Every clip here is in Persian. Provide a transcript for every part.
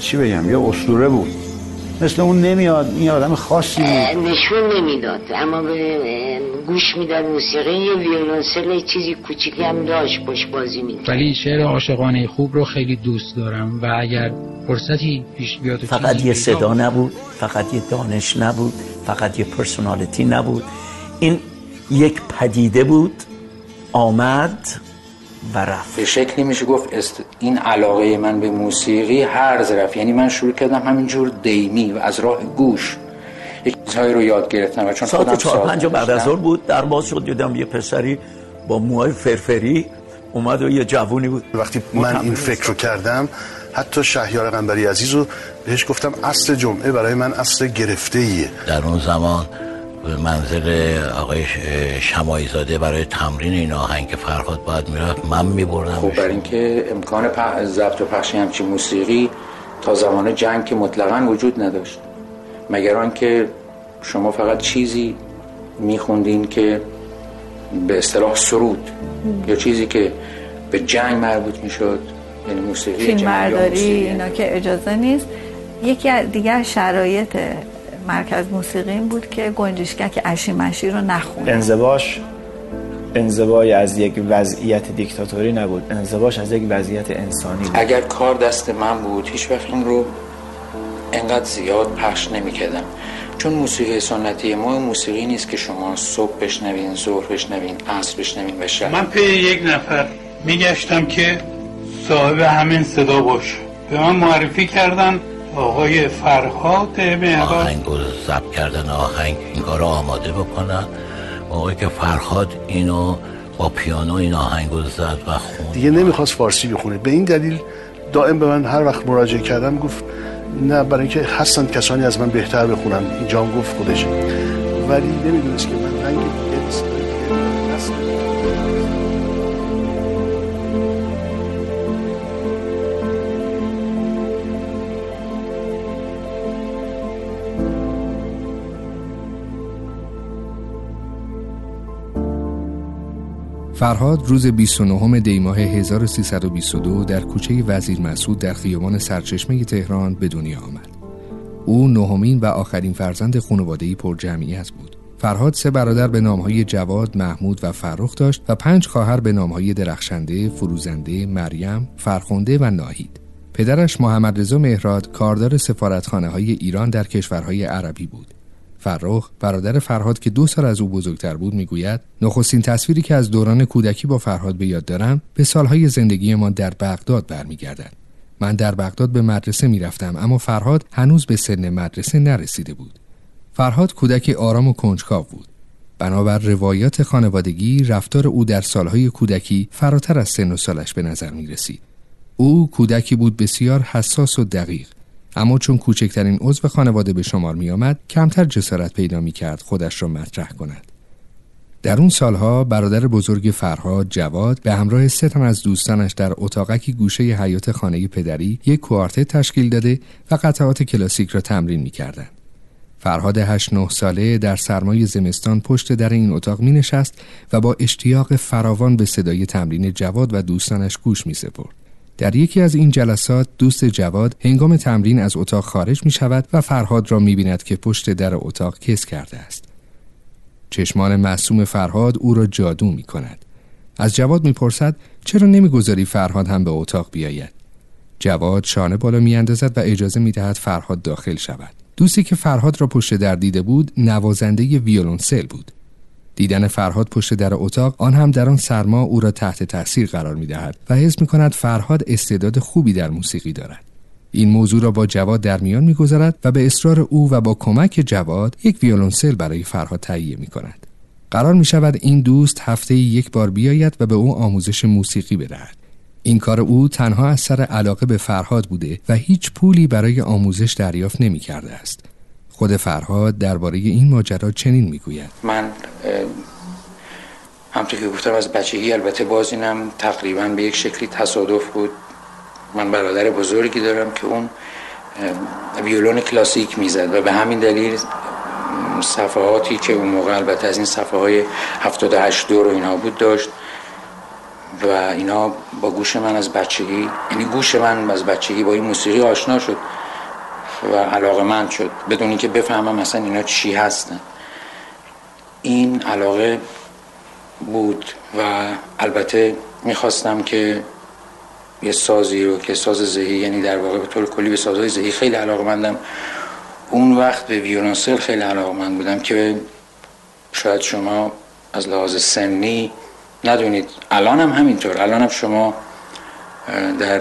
چی بگم؟ یه اسطوره بود. مثل اون نمیاد این آدم خاصی بود. نشون نمی‌داد. اما به گوش می‌داد موسیقی. یه ویولونسل چیزی کوچیکی هم داشت باش بازی می‌کرد. ولی شعر عاشقانه خوب رو خیلی دوست دارم و اگر فرصتی پیش بیاد فقط یه صدا نبود فقط یه دانش نبود فقط یه پرسونالیتی نبود. این یک پدیده بود آمد و رفت. به شکلی میشه گفت است... این علاقه من به موسیقی هر رفت. یعنی من شروع کردم همینجور دیمی و از راه گوش. یک چیزهایی رو یاد گرفتم و چون ساعت چهار پنج بعد از ظهر بود در باز شد دیدم یه پسری با موهای فرفری اومد و یه جوونی بود. وقتی من این فکر رو کردم حتی شهیار قنبری عزیز رو بهش گفتم اصل جمعه برای من اصل گرفته ایه در اون زمان به منزل آقای شمایی زاده برای تمرین این آهنگ فرهاد باید می‌رفت من میبردم خب برای اینکه امکان ضبط و پخش همچین موسیقی تا زمان جنگ که مطلقا وجود نداشت. مگر آنکه شما فقط چیزی میخوندین که به اصطلاح سرود یا چیزی که به جنگ مربوط می‌شد یعنی موسیقی فیلم برداری اینا که اجازه نیست. یکی دیگر شرایط مرکز موسیقی این بود که گنجشکک اشیمشی رو نخونه انزباش انزبای از یک وضعیت دیکتاتوری نبود. انزباش از یک وضعیت انسانی بود. اگر کار دست من بود هیچ وقت این رو انقدر زیاد پخش نمی کردم چون موسیقی سنتی ما موسیقی نیست که شما صبح بشنوین ظهر بشنوین عصر بشنوین و شب. من پی یک نفر میگشتم که صاحب همین صدا باشه. به من معرفی کردن آقای فرهاد مهراد آهنگ رو ضبط کردن آهنگ این کار آماده بکنن. آقای که فرهاد اینو با پیانو این آهنگ رو زد و خون دیگه نمی‌خواست فارسی بخونه. به این دلیل دائم به من هر وقت مراجعه کردم گفت نه برای اینکه هستن کسانی از من بهتر بخونن اینجا گفت خودش. ولی نمی‌دونست که من رنگ فرهاد روز 29 دی ماه 1322 در کوچه وزیر مسعود در خیابان سرچشمه تهران به دنیا آمد. او نهمین و آخرین فرزند خانواده‌ای پر جمعیت بود. فرهاد سه برادر به نامهای جواد، محمود و فرخ داشت و پنج خواهر به نامهای درخشنده، فروزنده، مریم، فرخنده و ناهید. پدرش محمد رضا مهراد کاردار سفارتخانه های ایران در کشورهای عربی بود. فرخ برادر فرهاد که دو سال از او بزرگتر بود می‌گوید نخستین تصویری که از دوران کودکی با فرهاد به یاد دارم به سالهای زندگی ما در بغداد برمیگردد. من در بغداد به مدرسه می‌رفتم اما فرهاد هنوز به سن مدرسه نرسیده بود. فرهاد کودک آرام و کنجکاو بود. بنابر روایات خانوادگی رفتار او در سالهای کودکی فراتر از سن و سالش به نظر می رسید. او کودکی بود بسیار حساس و دقیق. اما چون کوچکترین عضو خانواده به شمار می آمد کمتر جسارت پیدا می کرد خودش را مطرح کند. در اون سالها برادر بزرگ فرهاد جواد به همراه سه تن از دوستانش در اتاقکی گوشه حیات خانه پدری یک کوارتت تشکیل داده و قطعات کلاسیک را تمرین می کردن. فرهاد هشت نه ساله در سرمای زمستان پشت در این اتاق می نشست و با اشتیاق فراوان به صدای تمرین جواد و دوستانش گوش می سپرد. در یکی از این جلسات دوست جواد هنگام تمرین از اتاق خارج می شود و فرهاد را می بیند که پشت در اتاق کس کرده است. چشمان معصوم فرهاد او را جادو می کند. از جواد می پرسد چرا نمی‌گذاری فرهاد هم به اتاق بیاید؟ جواد شانه بالا می اندازد و اجازه می دهد فرهاد داخل شود. دوستی که فرهاد را پشت در دیده بود نوازنده ویولونسل بود. دیدن فرهاد پشت در اتاق آن هم در آن سرما او را تحت تاثیر قرار می دهد و حس می کند فرهاد استعداد خوبی در موسیقی دارد. این موضوع را با جواد در میان می‌گذارد و به اصرار او و با کمک جواد یک ویولونسل برای فرهاد تهیه می کند. قرار می شود این دوست هفته یک بار بیاید و به او آموزش موسیقی بدهد. این کار او تنها از سر علاقه به فرهاد بوده و هیچ پولی برای آموزش دریافت نمی کرده است. خود فرهاد درباره این ماجرا چنین می‌گوید. من همطور که گفتم از بچگی البته باز اینم تقریبا به یک شکلی تصادف بود. من برادر بزرگی دارم که اون ویولون کلاسیک می‌زد و به همین دلیل صفحاتی که اون موقع البته از این صفحه های 78 دور و اینها بود داشت و اینا با گوش من از بچگی یعنی گوش من از بچگی با این موسیقی آشنا شد. و علاقه من شد. بدون اینکه بفهمم مثلا اینا چی هستن. این علاقه بود و البته می‌خواستم که یه سازی رو که ساز زهی یعنی در واقع به طور کلی به سازهای زهی خیلی علاقه مندم اون وقت به ویولنسل خیلی علاقه مند بودم که شاید شما از لحاظ سنی ندونید. الان هم همینطور. الان هم شما در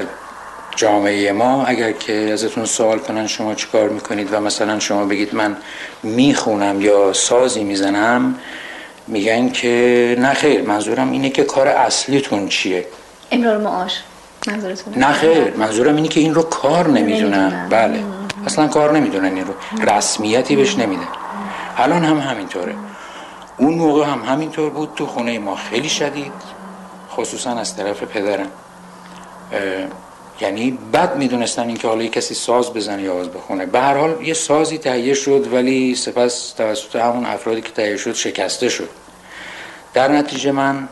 جامعه ما. اگر که ازتون سوال کنن شما چیکار می‌کنید و مثلا شما بگید من می‌خونم یا سازی می‌زنم میگن که نه خیر منظورم اینه که کار اصلیتون چیه؟ امرار معاش. منظورتون نه خیر منظورم اینه که این رو کار نمی‌دونن بله. اصلا کار نمی‌دونن این رو. رسمیتی بهش نمیدن الان هم همینطوره. اون موقع هم همینطور بود تو خونه ما. خیلی شدید. خصوصا از طرف پدرم. یعنی بد می‌دونستن اینکه حالا کسی ساز بزنه یا آواز بخونه. به هر حال یه سازی تهیه شد ولی سپس توسط همون افرادی که تهیه شد شکسته شد. در نتیجه من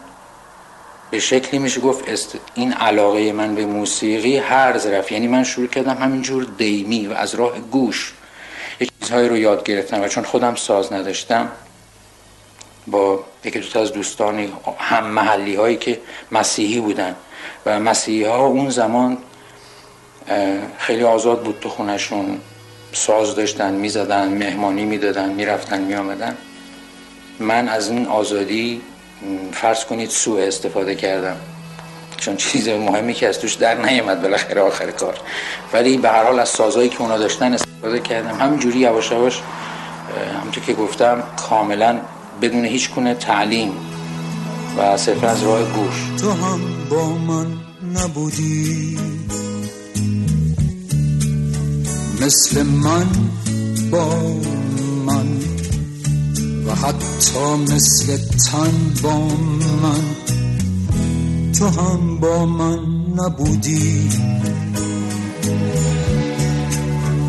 به شکلی میشه گفت است... این علاقه من به موسیقی هر رفت یعنی من شروع کردم همینجور دیمی و از راه گوش یه چیزهایی رو یاد گرفتم و چون خودم ساز نداشتم با یکی دوتا از دوستانی هم محلی هایی که مسیحی بودن و مسیحی ها اون زمان خیلی آزاد بود تو خونشون ساز داشتن می‌زدن مهمانی می‌دادن می‌رفتن میامدن من از این آزادی فرض کنید سوء استفاده کردم. چون چیز مهمی که از توش در نیامد بالاخره آخر کار. ولی به هر حال از سازهایی که اونا داشتن استفاده کردم. همینجوری یواش یواش همونطور که گفتم کاملا بدون هیچ کنه تعلیم و صرفا از راه گوش. تو هم با من نبودی. مثل من با من و حتی مثل تن با من. تو هم با من نبودی.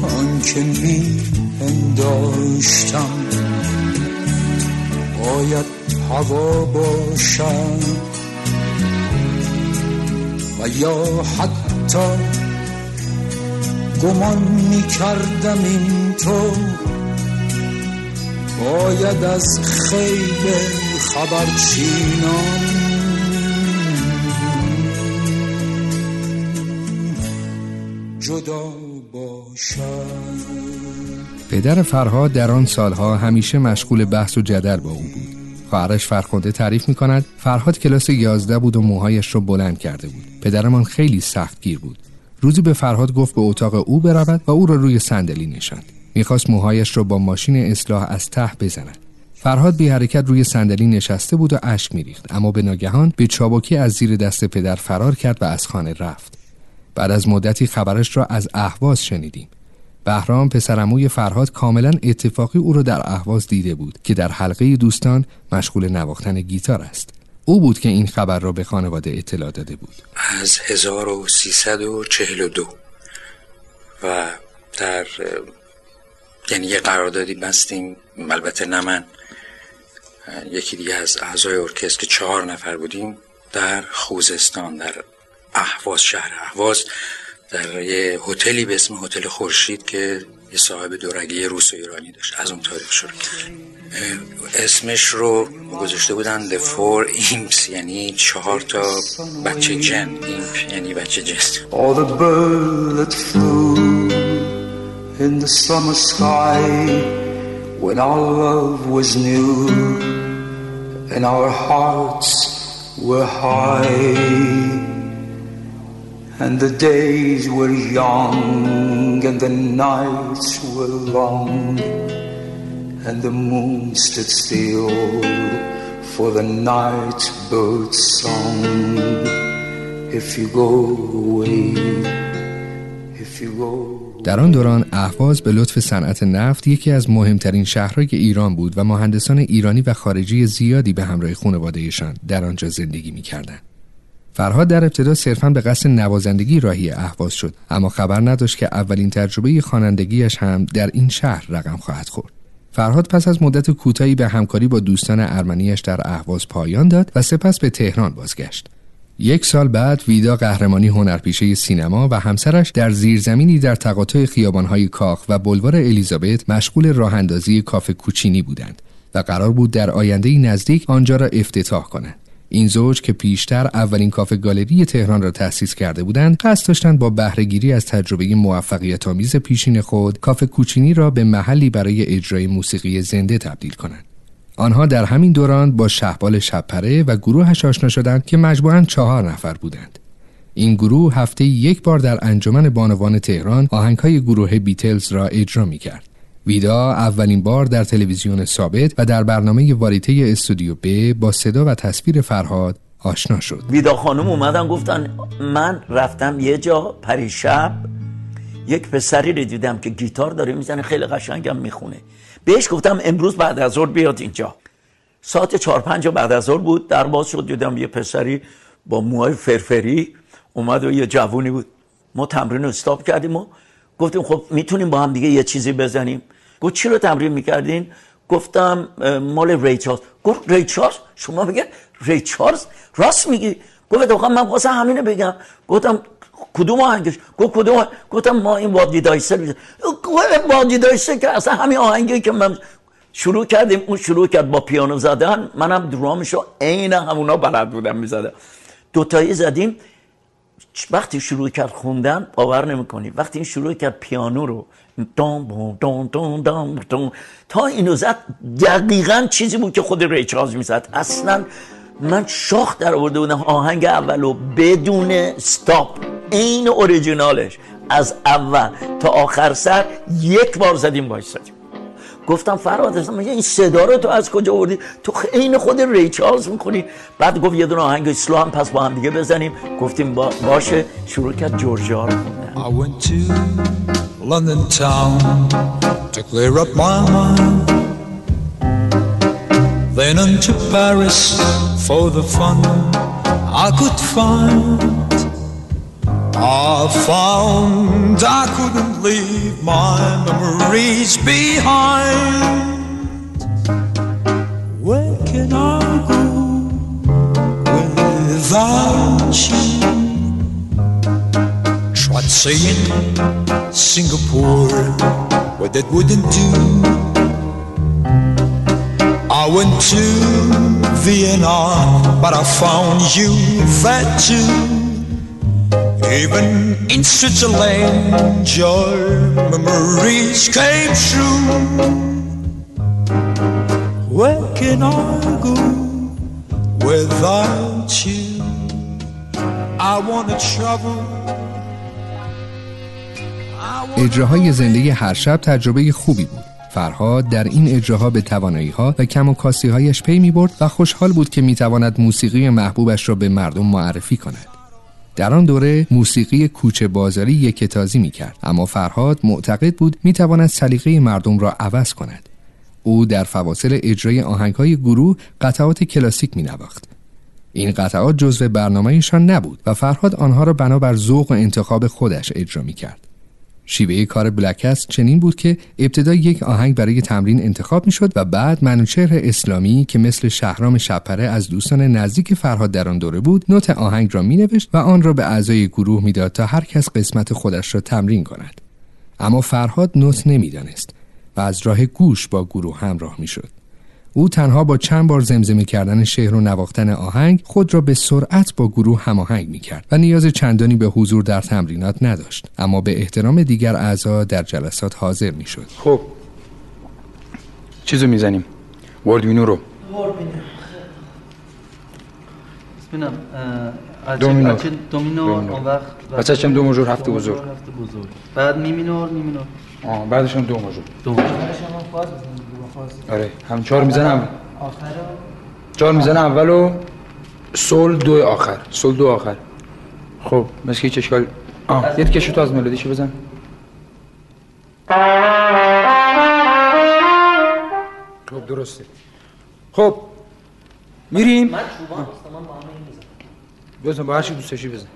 آن که می انداشتم باید هوا باشم و یا حتی گمان می کردم این تو. باید از خیل خبرچینان جدا باشد پدر فرهاد در آن سالها همیشه مشغول بحث و جدل با او بود. خواهرش فرخنده تعریف می کند فرهاد کلاس 11 بود و موهایش را بلند کرده بود. پدرمان خیلی سخت گیر بود. روزی به فرهاد گفت به اتاق او برود و او را روی صندلی نشاند. می‌خواست موهایش را با ماشین اصلاح از ته بزند. فرهاد بی حرکت روی صندلی نشسته بود و اشک میریخت اما به ناگهان به چابکی از زیر دست پدر فرار کرد و از خانه رفت. بعد از مدتی خبرش را از اهواز شنیدیم. بهرام پسرموی فرهاد کاملا اتفاقی او را در اهواز دیده بود که در حلقه دوستان مشغول نواختن گیتار است. او بود که این خبر را به خانواده اطلاع داده بود. از 1342 و در یعنی یه قراردادی بستیم البته نه من یکی دیگه از اعضای ارکستر که چهار نفر بودیم در خوزستان در اهواز شهر اهواز در یه هتلی به اسم هتل خورشید که یه صاحب دورگه روس و ایرانی داشت. از اون تاریخ شروع اسمش رو گذاشته بودن The Four Imps یعنی چهار تا بچه جن. ایمپ یعنی بچه جن. All the birds flew in the summer sky when our love was new and our hearts were high. And the days were young and the nights were long. And the moon stood still for the night bird's song. If you go away if you go در آن دوران اهواز به لطف صنعت نفت یکی از مهمترین شهرهای ایران بود و مهندسان ایرانی و خارجی زیادی به همراه خانوادهشان در آنجا زندگی می‌کردند. فرهاد در ابتدا صرفا به قصد نوازندگی راهی اهواز شد اما خبر نداشت که اولین تجربه خوانندگیش هم در این شهر رقم خواهد خورد فرهاد پس از مدت کوتاهی به همکاری با دوستان ارمنیش در اهواز پایان داد و سپس به تهران بازگشت یک سال بعد ویدا قهرمانی هنرپیشه سینما و همسرش در زیرزمینی در تقاطع خیابانهای کاخ و بلوار الیزابت مشغول راه اندازی کافه کوچینی بودند و قرار بود در آینده نزدیک آنجا را افتتاح کنند. این زوج که پیشتر اولین کافه گالری تهران را تأسیس کرده بودند قصد داشتند با بهرهگیری از تجربه موفقیت آمیز پیشین خود کافه کوچینی را به محلی برای اجرای موسیقی زنده تبدیل کنند آنها در همین دوران با شهبال شبپره و گروهش آشنا شدند که مجموعاً چهار نفر بودند این گروه هفته یک بار در انجمن بانوان تهران آهنگهای گروه بیتلز را اجرا می کرد. ویدا اولین بار در تلویزیون ثابت و در برنامه واریته استودیو ب با صدا و تصویر فرهاد آشنا شد. ویدا خانم اومدن گفتن من رفتم یه جا پریشب یک پسری رو دیدم که گیتار داره می‌زنه خیلی قشنگم می‌خونه. بهش گفتم امروز بعد از ظهر بیاد اینجا. ساعت چهار پنج بعد از ظهر بود در باز شد دیدم یه پسری با موهای فرفری اومد و یه جوونی بود. ما تمرین رو استاپ کردیم و گفتیم خب می‌تونیم با هم دیگه یه چیزی بزنیم. گفت چی رو تمرین می‌کردین؟ گفتم مال ری چارلز. گفت ری چارلز؟ شما بگه ری چارلز؟ راست میگی. گفت من واسه همینه بگم. گفتم کدوم آهنگش؟ گفت کدوم گفتم ما این وادی دایسر گفت وادی دایسر که اصلا همین آهنگی که من شروع کردیم اون شروع کرد با پیانو زدن. منم درامشو عین همونا بلد بودم می‌زدم. دوتایی زدیم. وقتی شروع کرد خوندن باور نمی‌کنی. وقتی این شروع کرد پیانو رو تا اینو زد دقیقا چیزی بود که خود ریچارز می‌زد. اصلا من شاخ در آورده بودم آهنگ اولو بدون استاپ این اوریجینالش از اول تا آخر سر یک بار زدیم وایسادیم گفتم فراد این صدا رو تو از کجا آوردی؟ تو عین خود ری چارلز می‌کنی. بعد گفت یه دونه آهنگ اسلو هم پس با هم دیگه بزنیم. گفتیم با باشه. شروع کرد جورجیا رو London town to clear up my mind Then into Paris for the fun I could find I found I couldn't leave my memories behind. Where can I go without you? Saying Singapore, but that wouldn't do. I went to Vienna, but I found you there too. Even in Switzerland, your memories came true. Where can I go without you? I wanna travel. اجراهای زندگی هر شب تجربه خوبی بود. فرهاد در این اجراها به توانایی ها و کم و کاستی هایش پی می برد و خوشحال بود که می تواند موسیقی محبوبش را به مردم معرفی کند. در آن دوره موسیقی کوچه بازاری یک تازی می کرد اما فرهاد معتقد بود می تواند سلیقه مردم را عوض کند او در فواصل اجرای آهنگ های گروه قطعات کلاسیک می نواخت. این قطعات جزو برنامهشان نبود و فرهاد آنها را بنابر ذوق و انتخاب خودش اجرا می کرد. شیوه کار بلکست چنین بود که ابتدا یک آهنگ برای تمرین انتخاب می شد و بعد منوچهر اسلامی که مثل شهرام شپره از دوستان نزدیک فرهاد در آن دوره بود نوت آهنگ را می نوشت و آن را به اعضای گروه می‌داد تا هر کس قسمت خودش را تمرین کند. اما فرهاد نوت نمی‌دانست و از راه گوش با گروه همراه می شد او تنها با چند بار زمزمه کردن شعر و نواختن آهنگ خود را به سرعت با گروه هماهنگ می کرد و نیاز چندانی به حضور در تمرینات نداشت. اما به احترام دیگر اعضا در جلسات حاضر می شد خب. چیزو می‌زنیم. وردوینو رو. ببینم دو مینور. دو مینور اون وقت بچه چم دو مجور هفته بزرگ. هفته بزرگ بعد می مینور می مینور آه بعدشون دو مجور دو آره هم چهار می‌زنم آخر چهار می‌زنه اول و سول دو آخر. سول دو آخر. خب مثل که هیچ اشکال آه یه کشو تو از ملودیشو بزن. خب درسته. خب میریم. من چوبان هستم من با همه این می‌زنم. بزن با هر چی دوست داشتی بزن.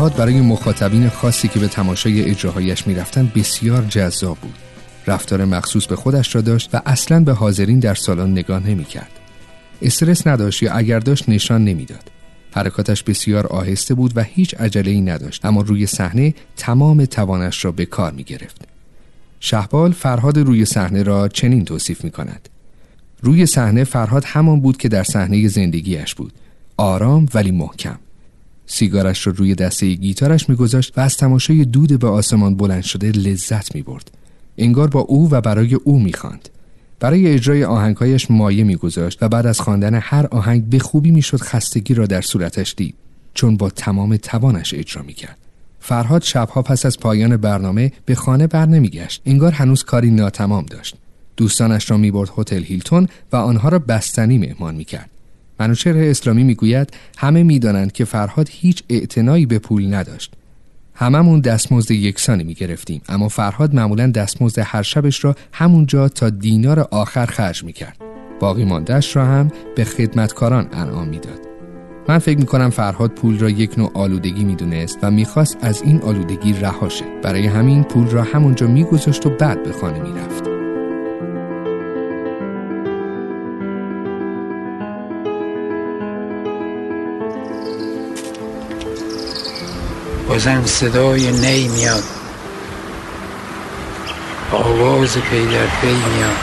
فرهاد برای مخاطبین خاصی که به تماشای اجراهایش می‌رفتند بسیار جذاب بود رفتار مخصوص به خودش را داشت و اصلا به حاضرین در سالن نگاه نمی‌کرد. استرس نداشت یا اگر داشت نشان نمی‌داد. حرکاتش بسیار آهسته بود و هیچ عجله ای نداشت اما روی صحنه تمام توانش را به کار می گرفت. شهبال فرهاد روی صحنه را چنین توصیف می کند. روی صحنه فرهاد همان بود که در صحنه زندگیش بود. آرام ولی محکم. سیگارش را روی دسته گیتارش میگذاشت و از تماشای دود به آسمان بلند شده لذت می برد. انگار با او و برای او می‌خواند. برای اجرای آهنگهایش مایه میگذاشت و بعد از خواندن هر آهنگ به خوبی می‌شد خستگی را در صورتش دید چون با تمام توانش اجرا می‌کرد فرهاد شبها پس از پایان برنامه به خانه بر نمیگشت انگار هنوز کاری ناتمام داشت دوستانش را می‌برد هتل هیلتون و آنها را بستنی مهمان می‌کرد منوچهر اسلامی می‌گوید همه می‌دانند که فرهاد هیچ اعتنایی به پول نداشت هممون دستمزد یکسانی می گرفتیم اما فرهاد معمولا دستمزد هر شبش را همونجا تا دینار آخر خرج می کرد. باقی ماندهش را هم به خدمتکاران انعام می‌داد. من فکر می کنم فرهاد پول را یک نوع آلودگی می دونست و می‌خواست از این آلودگی رهاشه. برای همین پول را همونجا میگذاشت و بعد به خانه می‌رفت. بازم صدای نی میاد. آواز پی در پی میاد.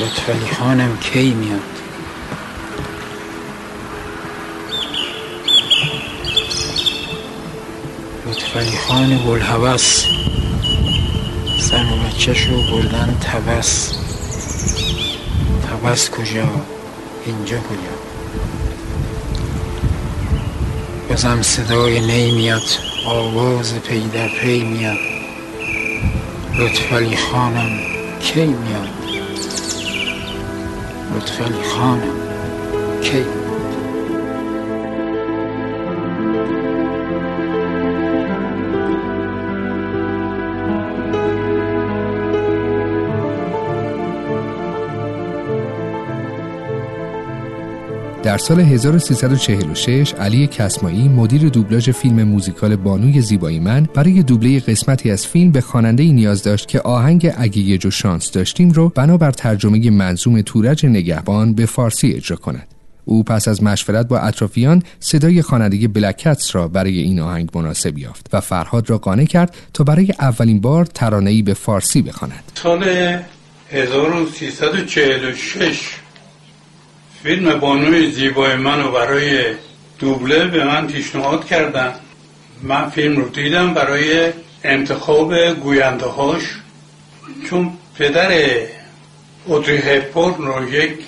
لطفالی خانم کی میاد؟ لطفالی خان بلحوث سر و بچه شو بردن تبس. تبس کجا؟ اینجا کجا؟ بازم صدای نی میاد آواز پی در پی میاد. لطفالی خانم کی میاد؟ لطفالی خانم کی؟ در سال 1346 علی کسمایی مدیر دوبلاژ فیلم موزیکال بانوی زیبایی من برای دوبله قسمتی از فیلم به خواننده نیاز داشت که آهنگ اگه یه جو شانس داشتیم رو بنابر ترجمه منظوم تورج نگهبان به فارسی اجرا کند. او پس از مشورت با اطرافیان صدای خواننده بلکتس را برای این آهنگ مناسب یافت و فرهاد را قانع کرد تا برای اولین بار ترانه‌ای به فارسی بخواند. سال 1346 فیلم بانوی زیبای منو برای دوبله به من پیشنهاد کردن. من فیلم رو دیدم برای انتخاب گوینده هاش چون پدر اودری هپورن رو یک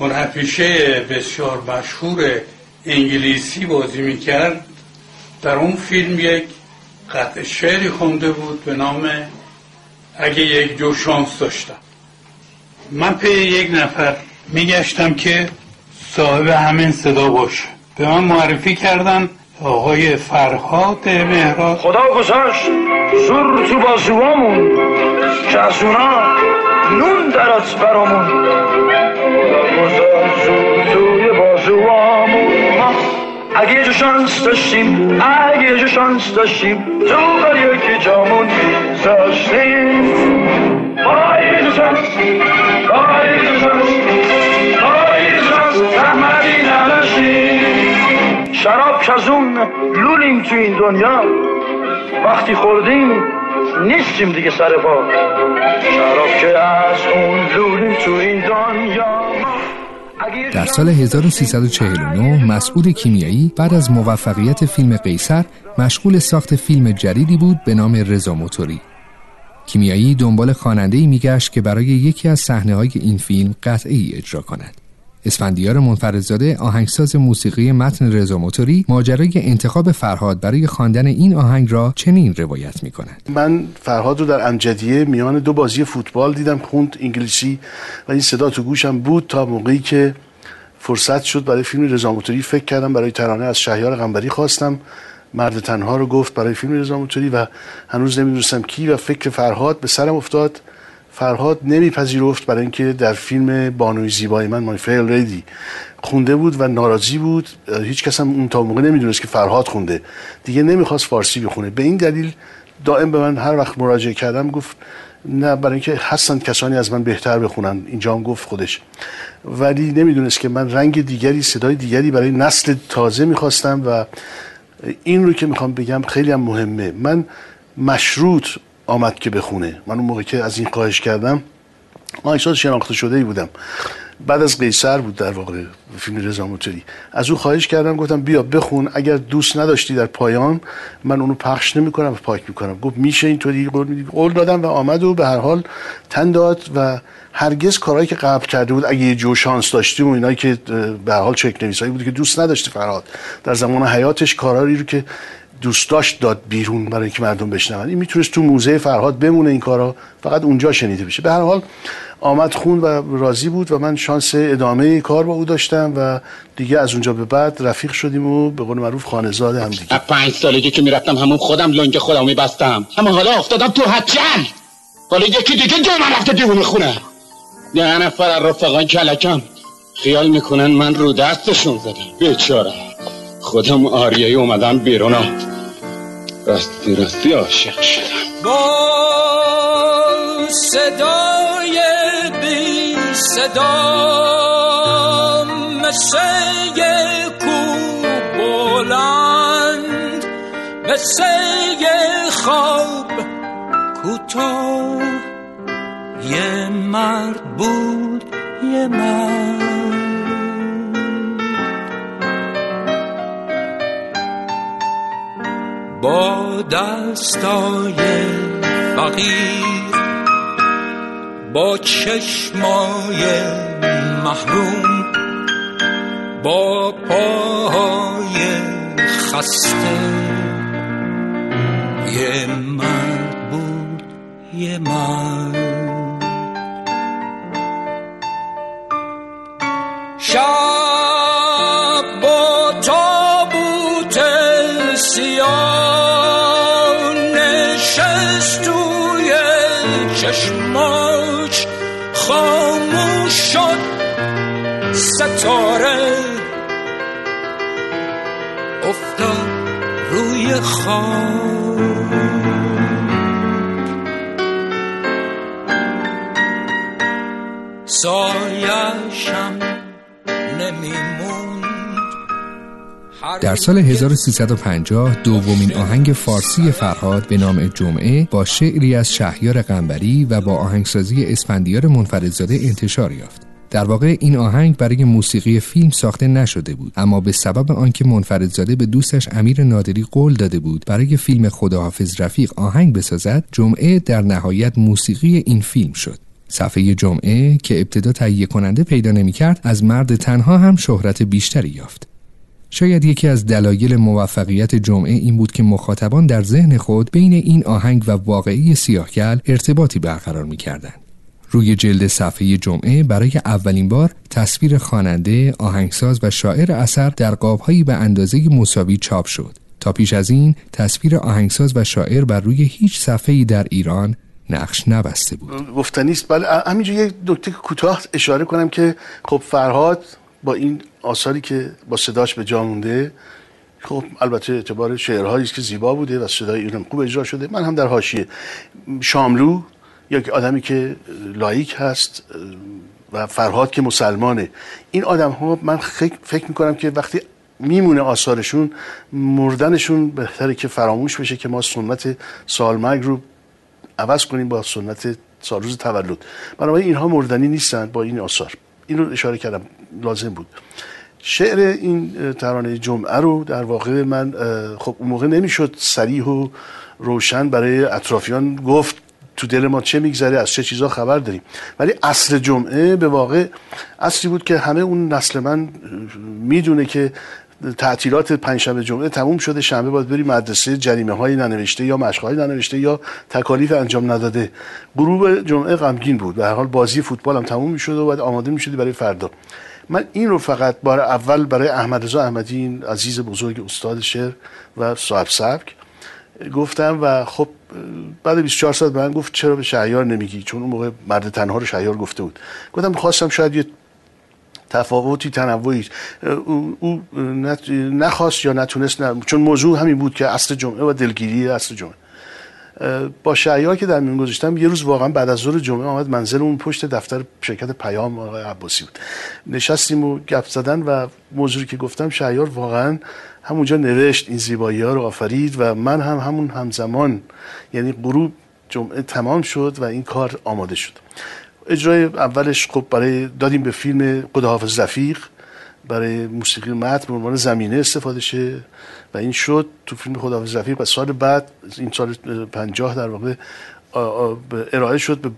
هنرپیشه بسیار مشهور انگلیسی بازی می‌کرد در اون فیلم یک قطع شعری خونده بود به نام اگه یک جو شانس داشتم. من پی یک نفر میگشتم که صاحب همین صدا باشه. به من معرفی کردن آقای فرهاد مهراد. خدا گذاشت زور تو بازوامون که از اونا نون درات برامون. خدا توی اگه یه شانس داشتیم اگه یه شانس داشتیم تو بر یکی جامون میذاشتیم. آی جو شانس شراب کزون لولیم تو این دنیا وقتی خوردیم نیستیم دیگه سر پا شراب که از اون لولیم تو این دنیا در سال 1349 مسعود کیمیایی بعد از موفقیت فیلم قیصر مشغول ساخت فیلم جدیدی بود به نام رضا موتوری. کیمیایی دنبال خواننده‌ای میگشت که برای یکی از صحنه‌های این فیلم قطعی اجرا کند. اسفندیار منفردزاده آهنگساز موسیقی متن رضا موتوری ماجرای انتخاب فرهاد برای خواندن این آهنگ را چنین روایت می کند من فرهاد رو در امجدیه میان دو بازی فوتبال دیدم خوند انگلیسی و این صدا تو گوشم بود تا موقعی که فرصت شد برای فیلم رضا موتوری فکر کردم برای ترانه از شهیار قنبری خواستم. مرد تنها رو گفت برای فیلم رضا موتوری و هنوز نمی‌دونستم کی و فکر فرهاد به سرم افتاد. فرهاد نمیپذیرفت برای اینکه در فیلم بانوی زیبای من مای فیل ریدی خونده بود و ناراضی بود. هیچ کس هم اون تا موقع نمی‌دونست که فرهاد خونده. دیگه نمی‌خواست فارسی بخونه. به این دلیل دائم به من هر وقت مراجعه کردم گفت نه برای اینکه هستن کسانی از من بهتر بخونن. اینجا هم گفت خودش. ولی نمی‌دونست که من رنگ دیگری صدای دیگری برای نسل تازه می‌خواستم و این رو که می‌خوام بگم خیلی هم مهمه. من مشروط آمد که بخونه. من اون موقع که از این خواهش کردم آهنگساز شناخته شده ای بودم. بعد از قیصر بود در واقع فیلم رضا موتوری. از او خواهش کردم گفتم بیا بخون. اگر دوست نداشتی در پایان من اونو پخش نمی‌کنم و پاک می‌کنم. گفت میشه اینطوری قول قول دادم و آمد و به هر حال تن داد و هرگز کارهایی که قبل کرده بود اگه یه جو شانس داشتیم و اینایی که به هر حال چک نویسایی بود که دوست نداشتی فرهاد. در زمان حیاتش کارهایی رو که دوست داشت داد بیرون برای اینکه مردم بشنون. این می‌تونست تو موزه فرهاد بمونه این کارا فقط اونجا شنیده بشه. به هر حال آمد خون و راضی بود و من شانس ادامه کار با او داشتم و دیگه از اونجا به بعد رفیق شدیم و به قول معروف خانزاده هم دیگه. پنج سالگی که می‌رفتم همون خودم لنگ خودم میبستم. اما حالا افتادم تو حجل حالا یکی دیگه دو من رفته دیوونه خونه یه نفر رفقان کلکم خیال می‌کنن من رو دستشون زدم. بیچاره. خودم آریایی اومدم بیرون راستی راستی عاشق شدم. با صدای بی صدا مثل کو بلند مثل خواب کوتاه. یه مرد بود یه مرد با دستای فقیر با چشمای محروم با پاهای خسته. یه مرد بود یه مرد. شب با تابوت سیاه چشماش خاموش شد ستاره. افتاد روی خاک. سایشم نمیموند. در سال 1350 دومین آهنگ فارسی فرهاد به نام جمعه با شعری از شهیار قنبری و با آهنگسازی اسفندیار منفردزاده انتشار یافت. در واقع این آهنگ برای موسیقی فیلم ساخته نشده بود اما به سبب آنکه منفردزاده به دوستش امیر نادری قول داده بود برای فیلم خداحافظ رفیق آهنگ بسازد جمعه در نهایت موسیقی این فیلم شد صفحه جمعه که ابتدا تهیه کننده پیدا نمی کرد از مرد تنها هم شهرت بیشتری یافت شاید یکی از دلایل موفقیت جمعه این بود که مخاطبان در ذهن خود بین این آهنگ و واقعی سیاهگل ارتباطی برقرار می کردن. روی جلد صفحه جمعه برای اولین بار تصویر خواننده، آهنگساز و شاعر اثر در قابهایی به اندازه مساوی چاپ شد. تا پیش از این تصویر آهنگساز و شاعر بر روی هیچ صفحه‌ای در ایران نقش نبسته بود. گفتنیست بله همینجا یک نکته کوتاه اشاره کنم که خب فرهاد با این آثاری که با صداش به جا مونده خب البته اعتبار شعرهایی که زیبا بوده و صدای ایران خوب اجرا شده. من هم در حاشیه. شاملو یک آدمی که لایک هست و فرهاد که مسلمانه. این آدم ها من فکر می‌کنم که وقتی میمونه آثارشون مردنشون بهتره که فراموش بشه که ما سنت سالمرگ رو عوض کنیم با سنت سالروز تولد. بنابراین اینها مردنی نیستند با این آثار. این رو اشاره کردم. لازم بود. شعر این ترانه جمعه رو در واقع من خب اون موقع نمی‌شد سریح و روشن برای اطرافیان گفت تو دل ما چه میگذره از چه چیزا خبر داریم. ولی اصل جمعه به واقع اصلی بود که همه اون نسل من می‌دونه که تعطیلات پنجشنبه جمعه تموم شده شنبه باید بری مدرسه جریمه های ننوشته یا مشق های ننوشته یا تکالیف انجام نداده. غروب جمعه غمگین بود. به هر حال بازی فوتبال هم تموم می‌شد و باید آماده می‌شدی برای فردا. من این رو فقط بار اول برای احمد رضا احمدی این عزیز بزرگ استاد شعر و صاحب سبک گفتم و خب بعد 24 ساعت به من گفت چرا به شهیار نمیگی چون اون موقع مرد تنها رو شهیار گفته بود گفتم خواستم شاید یه تفاوتی تنوعی او, نخواست یا نتونست نه. چون موضوع همین بود که اصل جمعه و دلگیری اصل جمعه با شهیار که در میون گذاشتم یه روز واقعا بعد از ظهر جمعه آمد منزل اون پشت دفتر شرکت پیام آقای عباسی بود. نشستیم و گپ زدن و موضوعی که گفتم شهیار واقعا همونجا نوشت این زیبایی ها رو آفرید و من هم همون همزمان یعنی غروب جمعه تمام شد و این کار آماده شد. اجرای اولش خب برای دادیم به فیلم خداحافظ رفیق. برای موسیقی متن به عنوان زمینه استفاده شه و این شد تو فیلم خداحافظ رفیق و سال بعد این سال پنجاه در واقع ارائه شد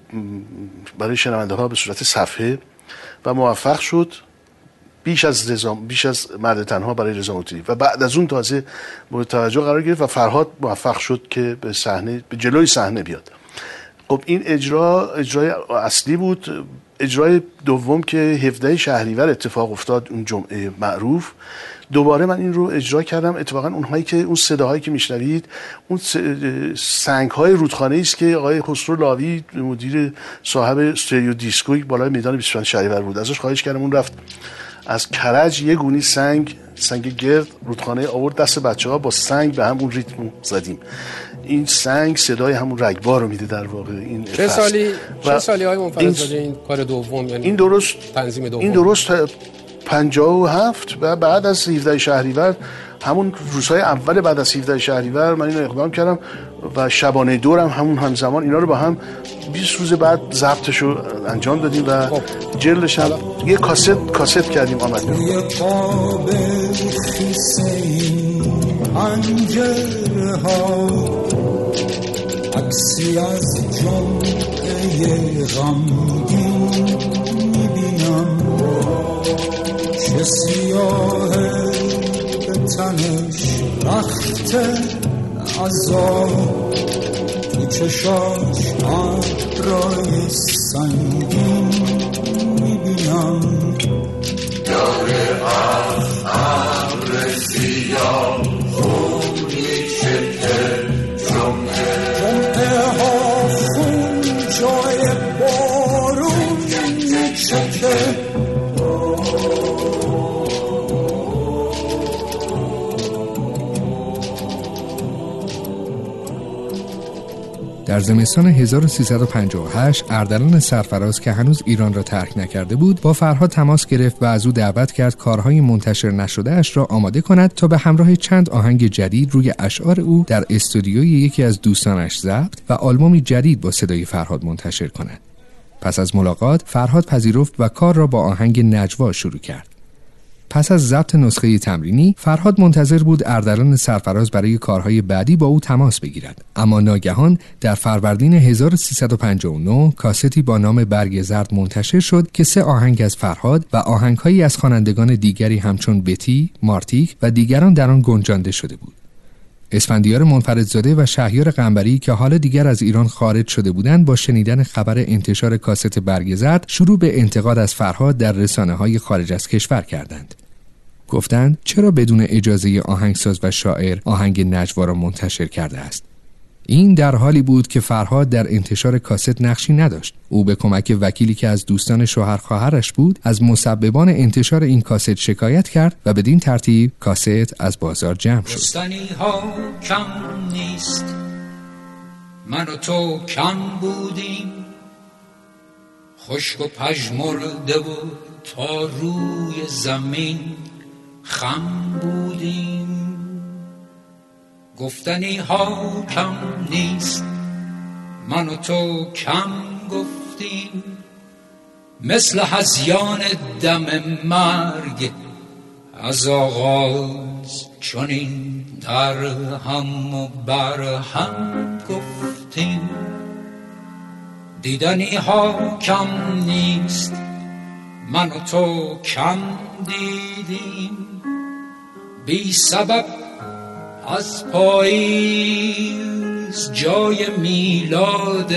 برای شنونده ها به صورت صفحه و موفق شد بیش از رزام بیش از مرد تنها برای رضا و بعد از اون تازه مورد توجه قرار گرفت و فرهاد موفق شد که به صحنه به جلوی صحنه بیاد. خب این اجرا اجرای اصلی بود. اجرای دوم که 17 شهریور اتفاق افتاد اون جمعه معروف دوباره من این رو اجرا کردم. اتفاقا اونهایی که اون صداهایی که میشنوید اون سنگ های رودخانه است که آقای خسرو لاوی مدیر صاحب استریو دیسکوی بالای میدان 25 شهریور بود. ازش خواهش کردم اون رفت. از کرج یه گونی سنگ سنگ گرد رودخانه آورد. دست بچه ها با سنگ به همون ریتم زدیم. این سنگ صدای همون رگبار رو میده در واقع این چه. سالی چه سالی های این- منفرد زاده این کار دوم یعنی این درست تنظیم دوم این درست پنجاه و هفت و بعد از 17 شهریور همون روزهای اول بعد از 17 شهریور من اینو اقدام کردم و شبانه دورم همون همزمان اینا رو با هم 20 روز بعد ضبطش رو انجام دادیم و جلدش هم یه کاست کاست کردیم آمد بیرون. عکسی از جمعه غمگین. می‌بینم چه سیاه به تنش رخت عذاب تو چشاش ابرای سنگین می‌بینم. داره از ابر در زمستان 1358 اردلان سرفراز که هنوز ایران را ترک نکرده بود با فرهاد تماس گرفت و از او دعوت کرد کارهای منتشر نشده اش را آماده کند تا به همراه چند آهنگ جدید روی اشعار او در استودیوی یکی از دوستانش ضبط و آلبومی جدید با صدای فرهاد منتشر کند. پس از ملاقات فرهاد پذیرفت و کار را با آهنگ نجوا شروع کرد. پس از ضبط نسخه تمرینی فرهاد منتظر بود اردلان سرفراز برای کارهای بعدی با او تماس بگیرد اما ناگهان در فروردین 1359 کاستی با نام برگ زرد منتشر شد که سه آهنگ از فرهاد و آهنگهایی از خوانندگان دیگری همچون بتی، مارتیک و دیگران در آن گنجانده شده بود اسفندیار منفردزاده و شهیار قنبری که حالا دیگر از ایران خارج شده بودند با شنیدن خبر انتشار کاست برگ زرد شروع به انتقاد از فرهاد در رسانه های خارج از کشور کردند. گفتند چرا بدون اجازه آهنگساز و شاعر آهنگ نجوا را منتشر کرده است؟ این در حالی بود که فرهاد در انتشار کاست نقشی نداشت. او به کمک وکیلی که از دوستان شوهر خواهرش بود از مسببان انتشار این کاست شکایت کرد و بدین ترتیب کاست از بازار جمع شد. ها کم نیست من و تو کم بودیم خشک و پژمرده و تا روی زمین خم بودیم گفتنی ها کم نیست. من و تو کم گفتیم. مثل هزیان دم مرگ. از آغاز چنین در هم و بر هم گفتیم. دیدنی ها کم نیست. من و تو کم دیدیم. بی سبب از پاییز جای میلاد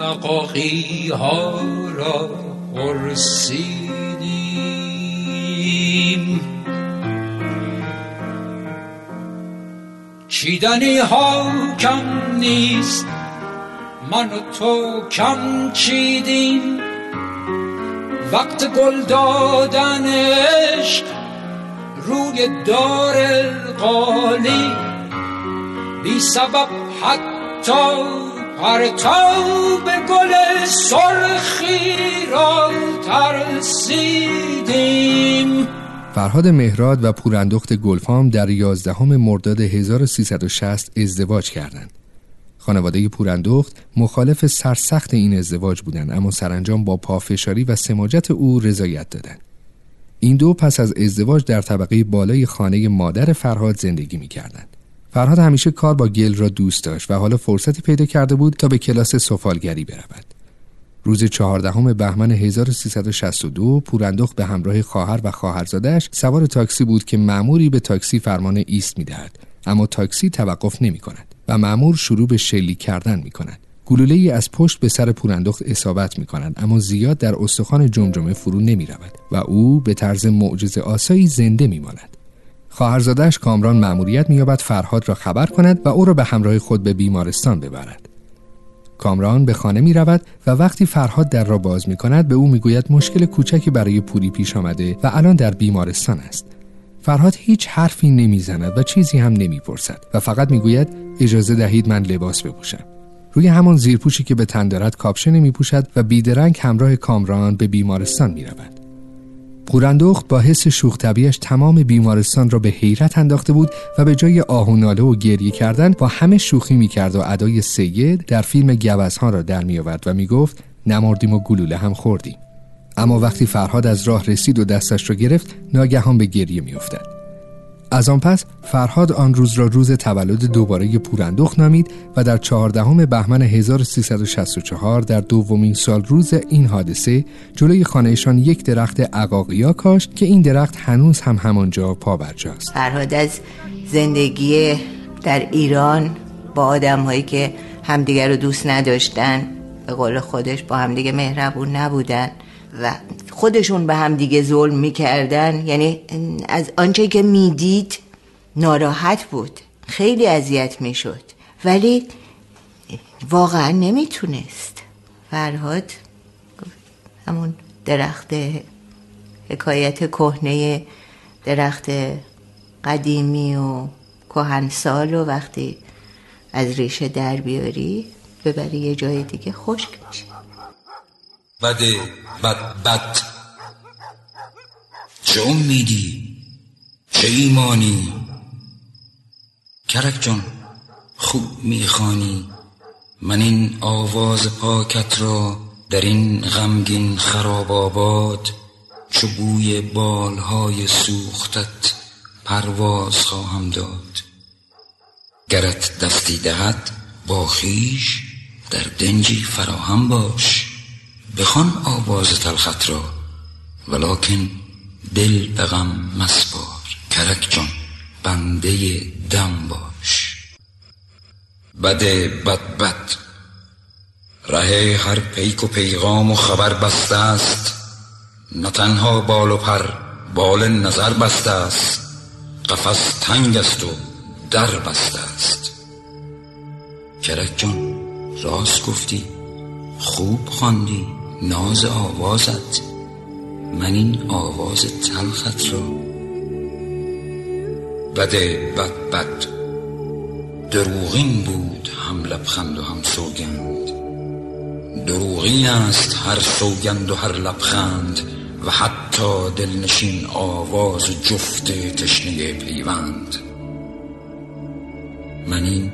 عقاقی ها را پرسیدیم. چیدنی ها کم نیست من و تو کم چیدیم. وقت گل دادنش روی دار قالی بی سبب حتی پرتاب گل سرخی را ترسیدیم فرهاد مهراد و پوراندخت گلفام در 11 مرداد 1360 ازدواج کردند. خانواده پوراندخت مخالف سرسخت این ازدواج بودند اما سرانجام با پافشاری و سماجت او رضایت دادند. این دو پس از ازدواج در طبقه بالای خانه مادر فرهاد زندگی می کردند. فرهاد همیشه کار با گل را دوست داشت و حالا فرصتی پیدا کرده بود تا به کلاس سفالگری برود. روز چهاردهم بهمن 1362 پوراندخت به همراه خواهر و خواهرزادش سوار تاکسی بود که معموری به تاکسی فرمان ایست می‌دهد اما تاکسی توقف نمی کند و معمور شروع به شلیک کردن می کند. گلوله ای از پشت به سر پوراندخت اصابت می کند اما زیاد در استخوان جمجمه فرو نمی رود و او به طرز معجزه آسایی زنده می ماند. خواهرزادش کامران مأموریت مییابد فرهاد را خبر کند و او را به همراه خود به بیمارستان ببرد. کامران به خانه می رود و وقتی فرهاد در را باز می کند به او می گوید مشکل کوچکی برای پوری پیش آمده و الان در بیمارستان است. فرهاد هیچ حرفی نمی‌زند و چیزی هم نمی‌پرسد و فقط می‌گوید اجازه دهید من لباس بپوشم. روی همان زیرپوشی که به تن دارد کاپشن نمی پوشد و بیدرنگ همراه کامران به بیمارستان می. پوراندخت با حس شوخ طبیعش تمام بیمارستان را به حیرت انداخته بود و به جای آهوناله و گریه کردن با همه شوخی می‌کرد و ادای سید در فیلم گوزها را در می آورد و می‌گفت نمردیم و گلوله هم خوردیم اما وقتی فرهاد از راه رسید و دستش را گرفت ناگهان به گریه میافتد از آن پس فرهاد آن روز را روز تولد دوباره پوراندخت نامید و در چهاردهم بهمن 1364 در دومین سال روز این حادثه جلوی خانهشان یک درخت عقاقیا کاشت که این درخت هنوز هم همانجا پا برجاست فرهاد از زندگی در ایران با آدم هایی که همدیگر رو دوست نداشتن به قول خودش با همدیگه مهربون نبودن. و خودشون به هم دیگه ظلم می‌کردن. یعنی از آنچه که می‌دید ناراحت بود. خیلی اذیت می‌شد. ولی واقعا نمی‌تونست. فرهاد همون درخت حکایت کهنه درخت قدیمی و کهنسال و وقتی از ریشه در بیاری ببری یه جای دیگه خشک میشه. بده بد بد. چه امیدی؟ چه ایمانی؟ کرک جان خوب می‌خوانی؟ من این آواز پاکت را در این غمگین خراب آباد چو بوی بالهای سوختت پرواز خواهم داد. گرت دستی دهد با خیش در دنجی فراهم باش. بخوان آواز تلخت را ولکن دل به غم مسپار. کرک جان بنده دم باش. بده بد بد ره هر پیک و پیغام و خبر بسته است. نه تنها بال و پر بال نظر بسته است. قفس تنگ است و در بسته است. کرک جان راست گفتی خوب خواندی. ناز آوازت. من این آواز تلخت را بده بد بد دروغین بود هم لبخند و هم سوگند. دروغین است هر سوگند و هر لبخند و حتی دلنشین آواز جفت تشنه پیوند. من این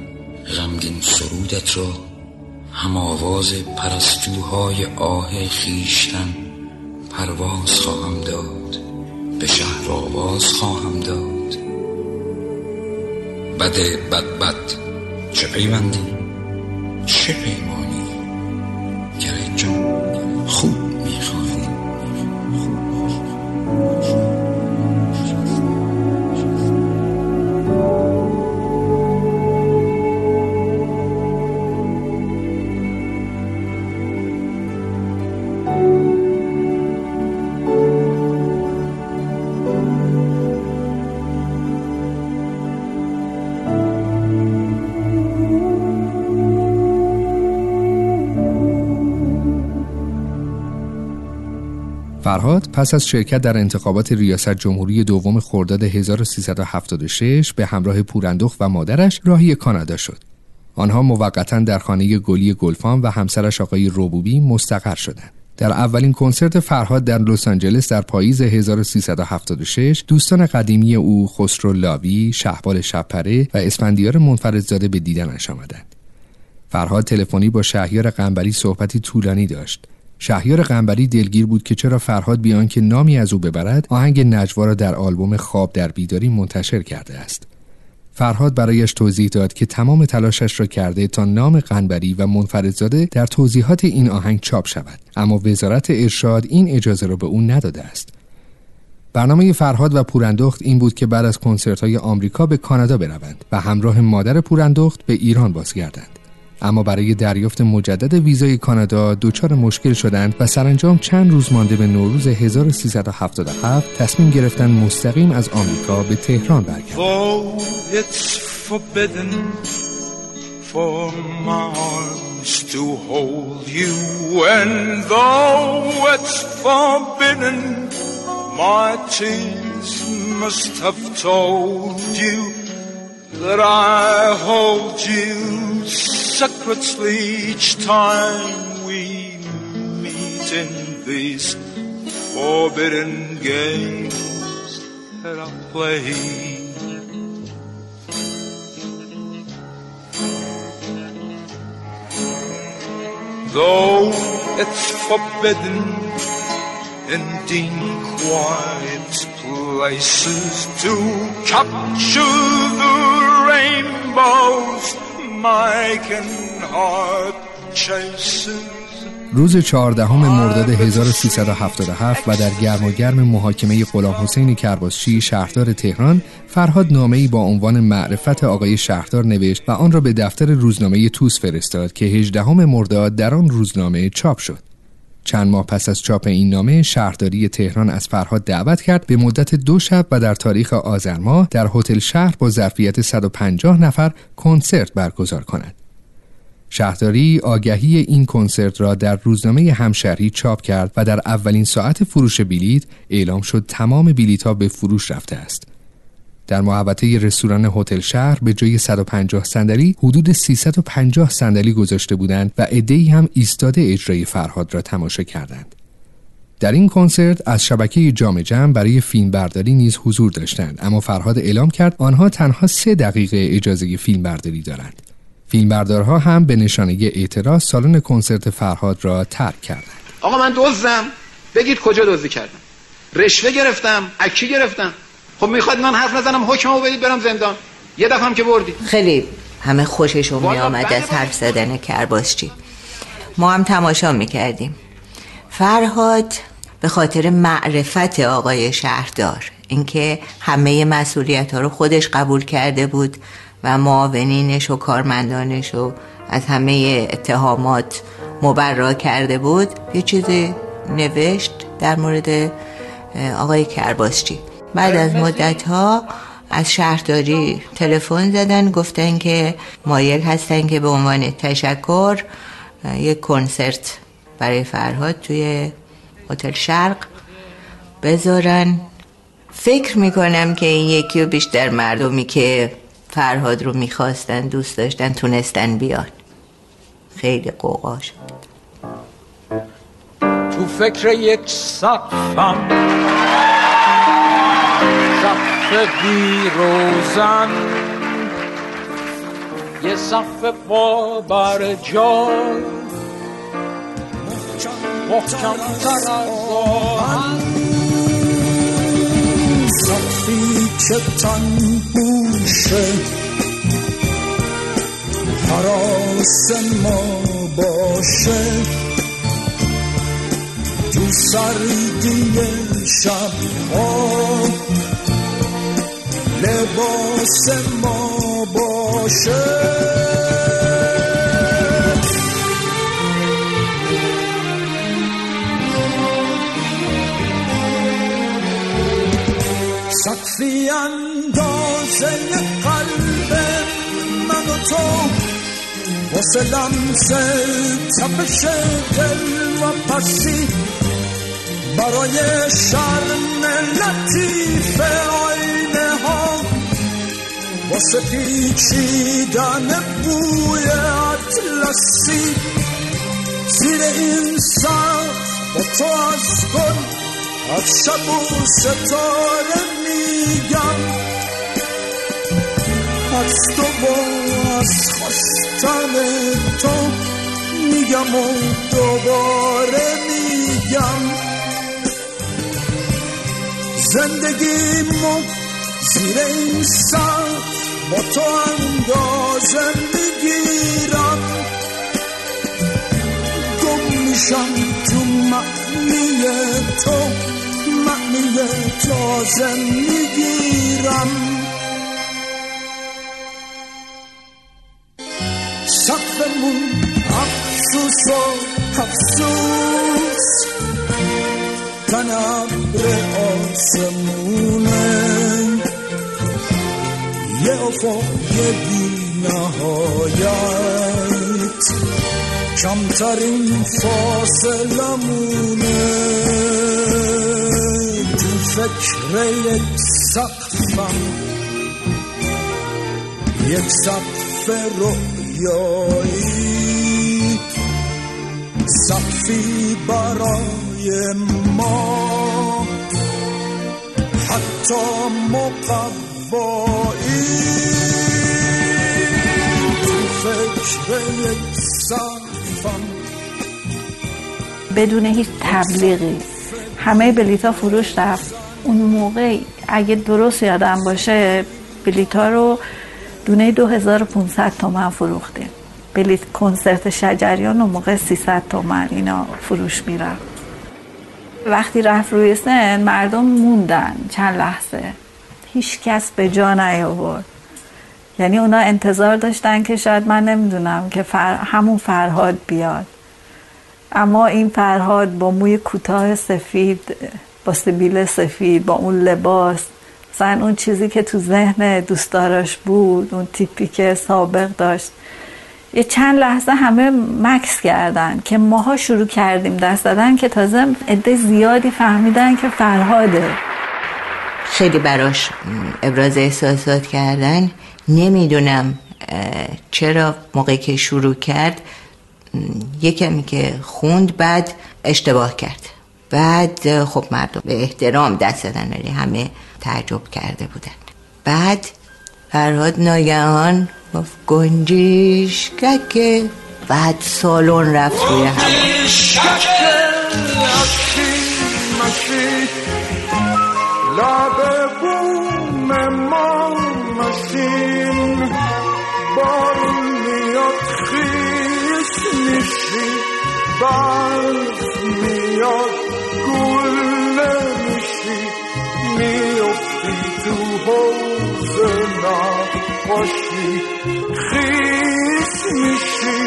غمگین سرودت را هم آواز پرستوهای آه خیشتن پرواز خواهم داد به شهر آواز خواهم داد. بده بد بد چه پیوندی؟ چه پیمانی؟ گره جان خوب فرهاد پس از شرکت در انتخابات ریاست جمهوری دوم خرداد 1376 به همراه پوراندخت و مادرش راهی کانادا شد. آنها موقتا در خانه گلی گلفام و همسرش آقای روبوبی مستقر شدند. در اولین کنسرت فرهاد در لس آنجلس در پاییز 1376 دوستان قدیمی او خسرو لاوی، شهبال شپره و اسفندیار منفردزاده به دیدنش آمدند. فرهاد تلفنی با شهیار قنبری صحبتی طولانی داشت. شهیار قنبری دلگیر بود که چرا فرهاد بیان که نامی از او ببرد آهنگ نجوا را در آلبوم خواب در بیداری منتشر کرده است. فرهاد برایش توضیح داد که تمام تلاشش را کرده تا نام قنبری و منفردزاده در توضیحات این آهنگ چاپ شود. اما وزارت ارشاد این اجازه را به او نداده است. برنامه فرهاد و پوراندخت این بود که بعد از کنسرت های آمریکا به کانادا بروند و همراه مادر پوراندخت به ایران بازگردند. اما برای دریافت مجدد ویزای کانادا دچار مشکل شدند و سرانجام چند روز مانده به نوروز 1377 تصمیم گرفتن مستقیم از آمریکا به تهران برگردند. You that I hold you secretly each time we meet in these forbidden games that I play. Though it's forbidden dim quiet places to capture the rainbows Mike and heart chases. روز 14 مرداد 1377 و در گرم و گرم محاکمه غلام حسین کرباسچی شهردار تهران فرهاد نامه‌ای با عنوان معرفت آقای شهردار نوشت و آن را به دفتر روزنامه توس فرستاد که 18 مرداد در آن روزنامه چاپ شد. چند ماه پس از چاپ این نامه شهرداری تهران از فرهاد دعوت کرد به مدت دو شب و در تاریخ آذر ماه در هتل شهر با ظرفیت 150 نفر کنسرت برگزار کند. شهرداری آگهی این کنسرت را در روزنامه همشهری چاپ کرد و در اولین ساعت فروش بلیت اعلام شد تمام بلیط ها به فروش رفته است. در محوطه رستوران هتل شهر به جای 150 صندلی حدود 350 صندلی گذاشته بودند و عده‌ای هم ایستاده اجرای فرهاد را تماشا کردند. در این کنسرت از شبکه جام جم برای فیلم برداری نیز حضور داشتند اما فرهاد اعلام کرد آنها تنها سه دقیقه اجازه فیلم برداری دارند. فیلمبردارها هم به نشانه اعتراض سالن کنسرت فرهاد را ترک کردند. آقا من دزدم بگید کجا دزدی کردم رشوه گرفتم اکی گرفتم خب می‌خواد من حرف نزنم حکممو بدید برم زندان. یه دفعه هم که بردی. خیلی همه خوششون می آمد از حرف زدن کرباسچی. ما هم تماشا می‌کردیم. فرهاد به خاطر معرفت آقای شهردار اینکه همه مسئولیت ها رو خودش قبول کرده بود و معاونینش و کارمندانش و از همه اتهامات مبرا کرده بود یه چیزی نوشت در مورد آقای کرباسچی. بعد از مدت ها از شهرداری تلفن زدن گفتن که مایل هستن که به عنوان تشکر یک کنسرت برای فرهاد توی هتل شرق بذارن. فکر می‌کنم که این یکی و بیشتر مردمی که فرهاد رو می‌خواستن دوست داشتن تونستن بیان. خیلی قوقا شد. تو فکر یک سقفم. سقف بی روزن یه سقف با بر جای محکم تر از سقفی که تن بوشه حراس ما باشه تو سردی شب ها لباس ما باشه. سقفی اندازه قلب من و تو. واسه لمس تپش دل و پسی برای شرم لطیف واسه پیچیدن بوی اطلسی زیر این سر با تو از گل از شب و ستاره میگم. از تو با از خواستن تو میگم و دوباره میگم. زندگیمو زیر این سر با تو اندازه میگیرم گم میشم تو معنی تو معنی تازه میگیرم سقفمون افسوس و افسوس تنبر آسمونه یه افق بی نهایت. کمترین فاصلمونه. تو فکر یک سقفم. یک سقف رویایی سقفی برای ما. حتی مقوایی سقفم بدون هیچ تبلیغی. همه بلیتا فروش رفت. اون موقع اگه درست یادم باشه بلیتا رو دونه 2500 تومن فروختیم. بلیت کنسرت شجریان اون موقع 300 تومن اینا فروش می‌رفت. وقتی رفت روی سن مردم موندن چند لحظه. هیچ کس به جا نیاورد. یعنی اونا انتظار داشتن که شاید من نمی‌دونم که فر... همون فرهاد بیاد. اما این فرهاد با موی کوتاه سفید با سبیل سفید با اون لباس مثلا اون چیزی که تو ذهن دوستداراش بود اون تیپی که سابق داشت. یه چند لحظه همه مکس کردن که ماها شروع کردیم دست دادن که تازه عده زیادی فهمیدن که فرهاده. خیلی براش ابراز احساسات کردن. نمی‌دونم چرا موقعی که شروع کرد یه کمی که خوند بعد اشتباه کرد. بعد خب مردم به احترام دست دادن ولی همه تعجب کرده بودن. بعد فرهاد ناگهان گفت گنجیشککه بعد سالن رفت روی هوا نقاشی خیس میشی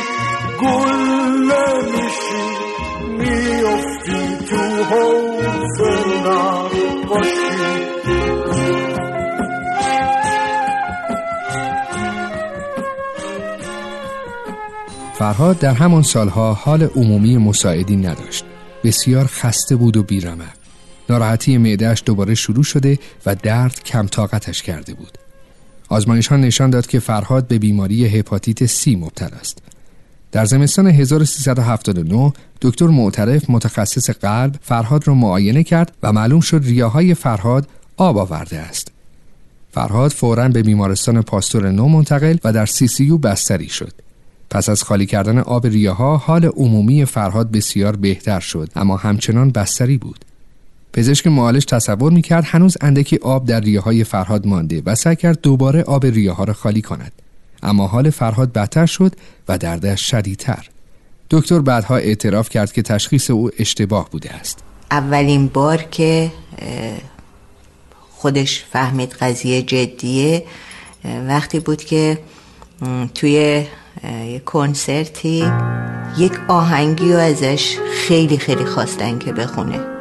گل نمیشی میافتی تو حوز نقاشی فرهاد در همان سالها حال عمومی مساعدی نداشت. بسیار خسته بود و بیرمق ناراحتی معدهش دوباره شروع شده و درد کم طاقتش کرده بود. آزمایش ها نشان داد که فرهاد به بیماری هپاتیت سی مبتلا است. در زمستان 1379 دکتر معترف متخصص قلب فرهاد را معاینه کرد و معلوم شد ریاهای فرهاد آب آورده است. فرهاد فوراً به بیمارستان پاستور نو منتقل و در سی سی بستری شد. پس از خالی کردن آب ریاها حال عمومی فرهاد بسیار بهتر شد اما همچنان بستری بود. پزشک معالج تصور می‌کرد هنوز اندکی آب در ریاهای فرهاد مانده و سعی کرد دوباره آب ریاها را خالی کند. اما حال فرهاد بدتر شد و دردش شدیدتر. دکتر بعدها اعتراف کرد که تشخیص او اشتباه بوده است. اولین بار که خودش فهمید قضیه جدیه وقتی بود که توی کنسرتی یک آهنگی رو ازش خیلی خیلی خواستن که بخونه.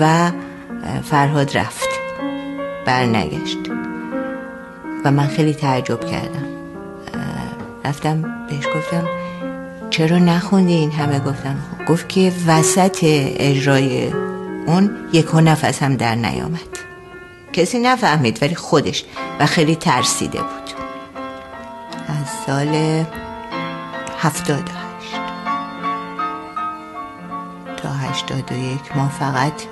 و فرهاد رفت. برنگشت. و من خیلی تعجب کردم. رفتم بهش گفتم چرا نخوندی این همه؟ گفتم گفت که وسط اجرای اون یک نفس هم در نیامد. کسی نفهمید ولی خودش و خیلی ترسیده بود. از سال هفتاد. و هشت تا هشتاد و یک ما فقط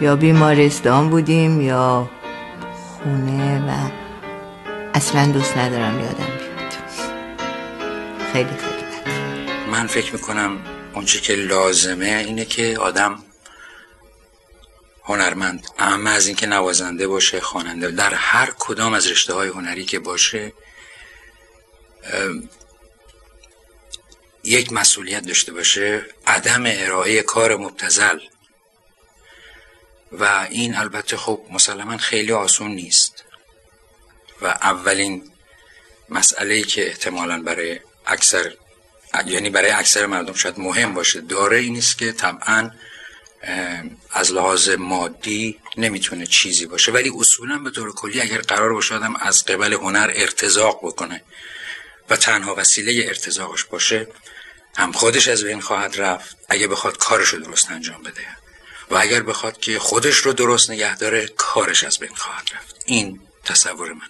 یا بیمارستان بودیم یا خونه و اصلا دوست ندارم یادم بیاد. خیلی خیلی من فکر می‌کنم اونچه که لازمه اینه که آدم هنرمند اهم از اینکه نوازنده باشه خواننده در هر کدام از رشته های هنری که باشه یک مسئولیت داشته باشه عدم ارائه کار مبتزل و این البته خب مسلما خیلی آسون نیست. و اولین مسئله که احتمالا برای اکثر یعنی برای اکثر مردم شاید مهم باشه داره این است که طبعا از لحاظ مادی نمی‌تونه چیزی باشه. ولی اصولا به طور کلی اگر قرار باشه آدم از قبل هنر ارتزاق بکنه و تنها وسیله ارتزاقش باشه هم خودش از بین خواهد رفت اگه بخواد کارش رو درست انجام بده. و اگر بخواد که خودش رو درست نگه داره کارش از بین خواهد رفت. این تصور من.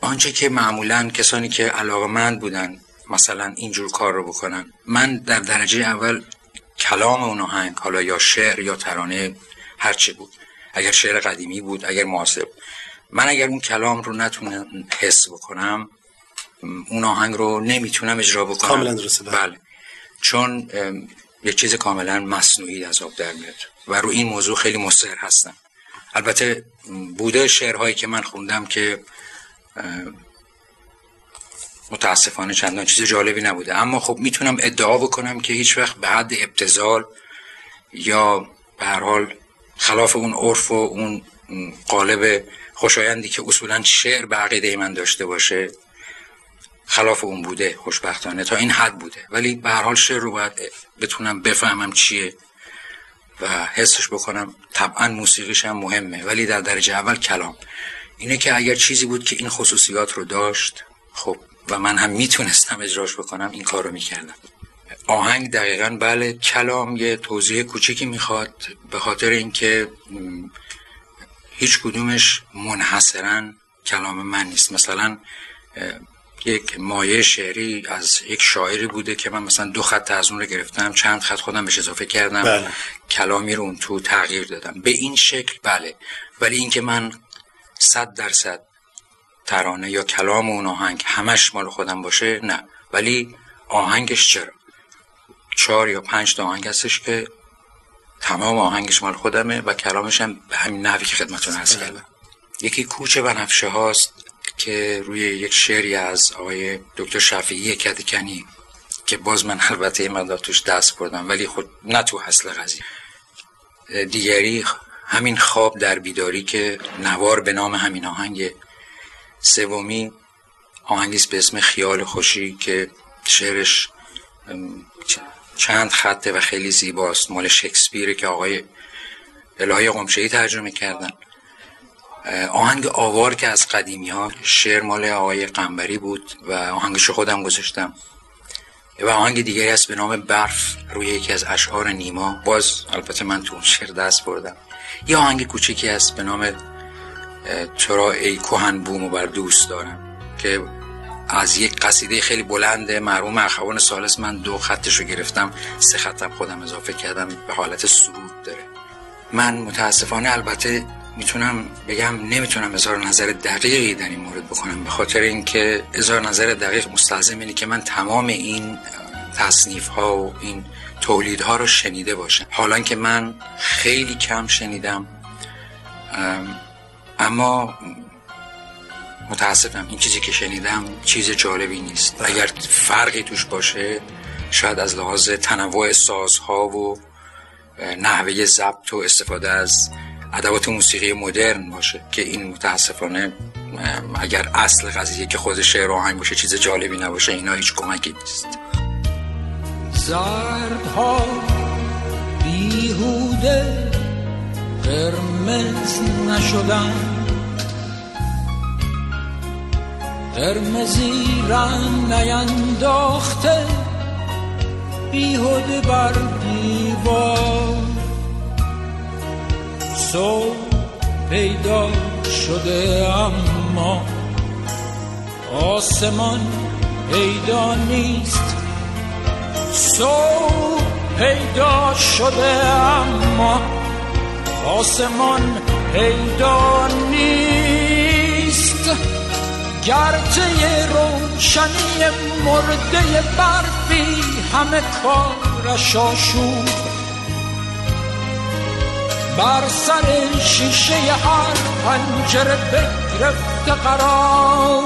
آنچه که معمولا کسانی که علاقمند بودن مثلا اینجور کار رو بکنن من در درجه اول کلام اون آهنگ حالا یا شعر یا ترانه هرچی بود اگر شعر قدیمی بود اگر معاصر من اگر اون کلام رو نتونم حس بکنم اون آهنگ رو نمی‌تونم اجرا بکنم. کاملا درسته بله. چون یک چیز کاملا مصنوعی از آب در میاد و رو این موضوع خیلی مصر هستم. البته بوده شعرهایی که من خوندم که متاسفانه چندان چیز جالبی نبوده. اما خب می‌تونم ادعا بکنم که هیچ وقت به حد ابتزال یا به هر حال خلاف اون عرف و اون قالب خوشایندی که اصولا شعر به عقیده من داشته باشه خلاف اون بوده خوشبختانه تا این حد بوده. ولی به هر حال شعر رو باید بتونم بفهمم چیه و حسش بکنم. طبعا موسیقیش هم مهمه. ولی در درجه اول کلام. اینه که اگر چیزی بود که این خصوصیات رو داشت خب و من هم می‌تونستم اجراش بکنم این کار رو می‌کردم. آهنگ دقیقا بله کلام یه توضیح کوچیکی می‌خواد به خاطر اینکه هیچ کدومش منحصرا کلام من نیست. مثلا یک مایه شعری از یک شاعری بوده که من مثلا دو خط از اون رو گرفتم چند خط خودم بهش اضافه کردم. بله. کلامی رو اون تو تغییر دادم. به این شکل بله. ولی اینکه من صد درصد ترانه یا کلام اون آهنگ همش مال خودم باشه نه. ولی آهنگش چرا؟ چهار یا پنج تا آهنگ هستش که تمام آهنگش مال خودمه و کلامش هم به همین نحوی که خدمتون هست کردم. یکی کوچه بنفشه هاست. که روی یک شعری از آقای دکتر شفیعی کدکنی که باز من البته این مقدار توش دست بردم ولی خود نه تو اصل قضیه. دیگری همین خواب در بیداری که نوار به نام همین آهنگ سومی آهنگیست به اسم خیال خوشی که شعرش چند خطه و خیلی زیباست. مال شکسپیر که آقای الهی قمشهی ترجمه کردن. آهنگ آوار که از قدیمی ها شعر مال آقای قنبری بود و آهنگش خودم گذاشتم. و آهنگ دیگری هست به نام برف روی یکی از اشعار نیما. باز البته من تو اون شعر دست بردم. یه آهنگ کوچیکی هست به نام چرا ای کوهن بومو بر دوست دارم که از یک قصیده خیلی بلند مرحوم اخوان سالس من دو خطش رو گرفتم. سه خطم خودم اضافه کردم به حالت سرود داره. من متاسفانه البته می‌تونم بگم نمی‌تونم اظهار نظر دقیقی در این مورد بکنم به خاطر اینکه اظهار نظر دقیق مستلزم اینه که من تمام این تصنیف ها و این تولید ها رو شنیده باشم. حالا که من خیلی کم شنیدم اما متاسفم این چیزی که شنیدم چیز جالبی نیست. اگر فرقی توش باشه شاید از لحاظ تنوع سازها و نحوه ضبط و استفاده از ادوات موسیقی مدرن باشه که این متاسفانه اگر اصل قضیه که خود شعر آهنگ باشه چیز جالبی نباشه اینا هیچ کمکی نیست. زردها بیهوده قرمز نشدن. قرمزی رنگ نینداخته بیهوده بر دیوار. صبح پیدا شده اما آسمان پیدا نیست. صبح پیدا شده اما آسمان پیدا نیست. گرچه روشنی مرده برفی همه کارش آشود بر سر شیشه هر پنجره بگرفته قرار.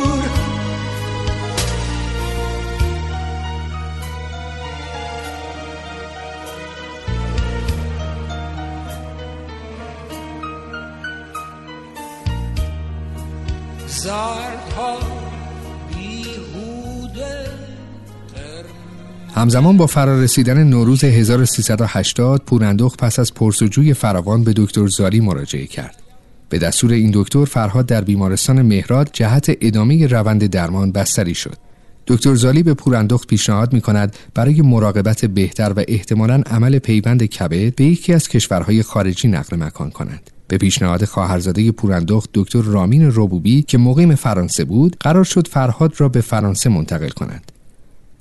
زردها بیهوده همزمان با فرارسیدن نوروز 1380 پوراندخت پس از پرسجوی فراوان به دکتر زاری مراجعه کرد. به دستور این دکتر فرهاد در بیمارستان مهراد جهت ادامه روند درمان بستری شد. دکتر زالی به پوراندخت پیشنهاد می کند برای مراقبت بهتر و احتمالاً عمل پیوند کبد به یکی از کشورهای خارجی نقل مکان کند. به پیشنهاد خواهرزاده پوراندخت دکتر رامین روبوبی که مقیم فرانسه بود قرار شد فرهاد را به فرانسه منتقل کنند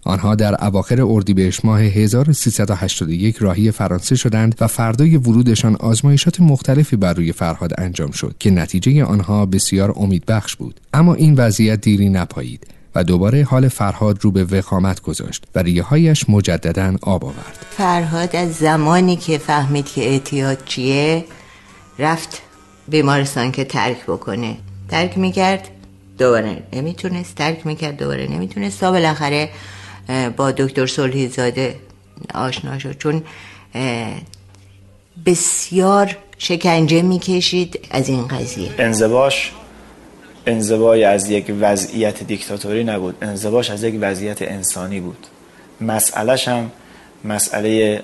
آنها در اواخر اردیبهشت ماه 1381 راهی فرانسه شدند و فردای ورودشان آزمایشات مختلفی بر روی فرهاد انجام شد که نتیجه آنها بسیار امیدبخش بود. اما این وضعیت دیری نپایید و دوباره حال فرهاد رو به وخامت گذاشت و ریههایش مجددا آب آورد. فرهاد از زمانی که فهمید که اعتیاد چیه رفت بیمارستان که ترک بکنه. ترک می‌کرد دوباره نمی‌تونست ترک می‌کرد دوباره نمی‌تونست. تا بالاخره با دکتر صلحی زاده آشنا شد. چون بسیار شکنجه می‌کشید از این قضیه. انزباش انزوای از یک وضعیت دیکتاتوری نبود. انزباش از یک وضعیت انسانی بود. مسئلهش هم مسئله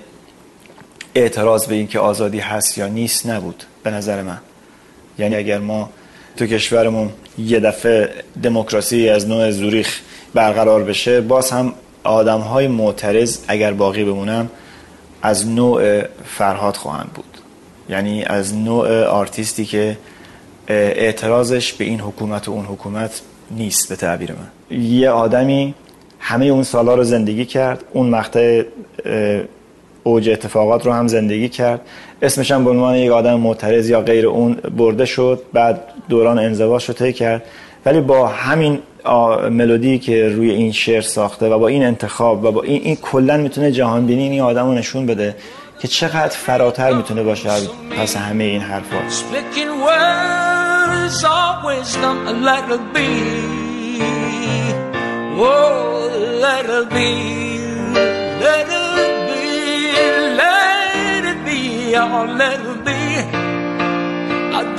اعتراض به اینکه آزادی هست یا نیست نبود به نظر من. یعنی اگر ما تو کشورمون یه دفعه دموکراسی از نوع زوریخ برقرار بشه باز هم آدم های معترض اگر باقی بمونن از نوع فرهاد خواهند بود. یعنی از نوع آرتیستی که اعتراضش به این حکومت و اون حکومت نیست به تعبیر من. یه آدمی همه اون سالا رو زندگی کرد اون مقطع اوج اتفاقات رو هم زندگی کرد. اسمش هم به عنوان یک آدم معترض یا غیر اون برده شد بعد دوران انزواش رو طی کرد. ولی با همین ملودی که روی این شعر ساخته و با این انتخاب و با این, این کلا می‌تونه جهان بینی این آدم رو نشون بده که چقدر فراتر می‌تونه باشه پس همه این حرفا.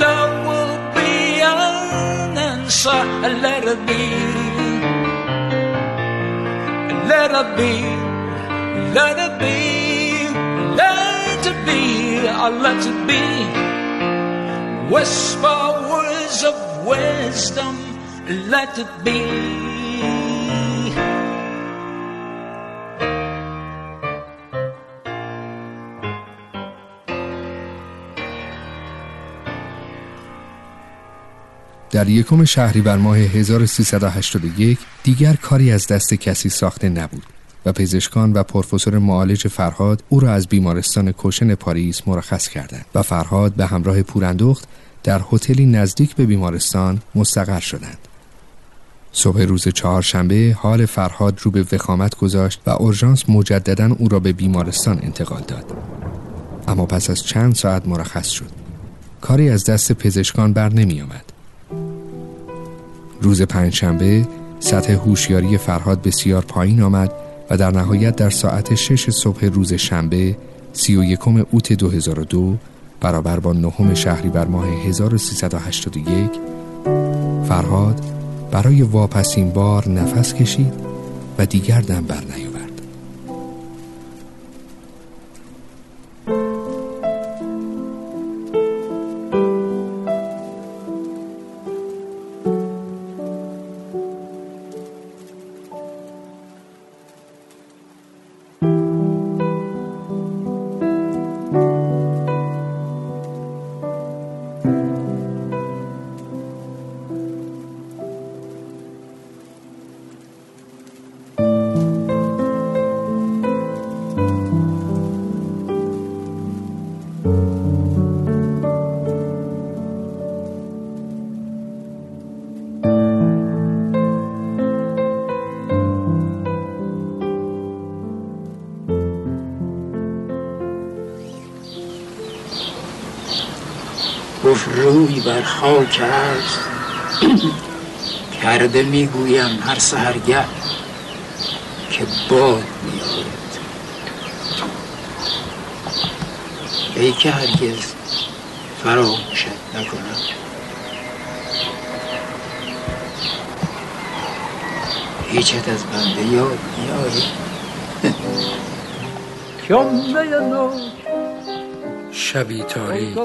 Let answer. Let it be. Let it be. Let it be. Let it be. Let it be. Whisper words of wisdom. Let it be. در یکم شهریور ماه 1381 دیگر کاری از دست کسی ساخته نبود و پزشکان و پروفسور معالج فرهاد او را از بیمارستان کوشن پاریس مرخص کردند و فرهاد به همراه پوراندخت در هتلی نزدیک به بیمارستان مستقر شدند. صبح روز چهارشنبه حال فرهاد رو به وخامت گذاشت و اورژانس مجددا او را به بیمارستان انتقال داد. اما پس از چند ساعت مرخص شد. کاری از دست پزشکان بر نمی آمد. روز پنجشنبه سطح هوشیاری فرهاد بسیار پایین آمد و در نهایت در ساعت شش صبح روز شنبه سی و یکم اوت 2002 برابر با نهم شهریور ماه 1381 فرهاد برای واپسین بار نفس کشید و دیگر دم بر نیاورد. روی بر خاک عرض کرده می‌گویم هر سهرگه که باد میآید ای که هرگز فراموشت نکنم. هیچت از بنده یاد میآید. شبی تاریک.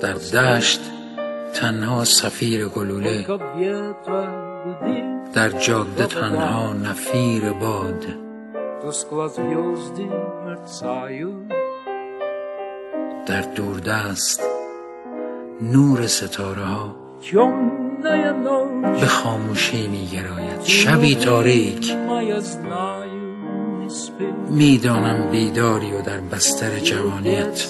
در دشت تنها سفیر گلوله در جاده تنها نفیر باد. در دوردست نور ستاره ها به خاموشی می گراید شبی تاریک می‌دانم بیداری و در بستر جوانیت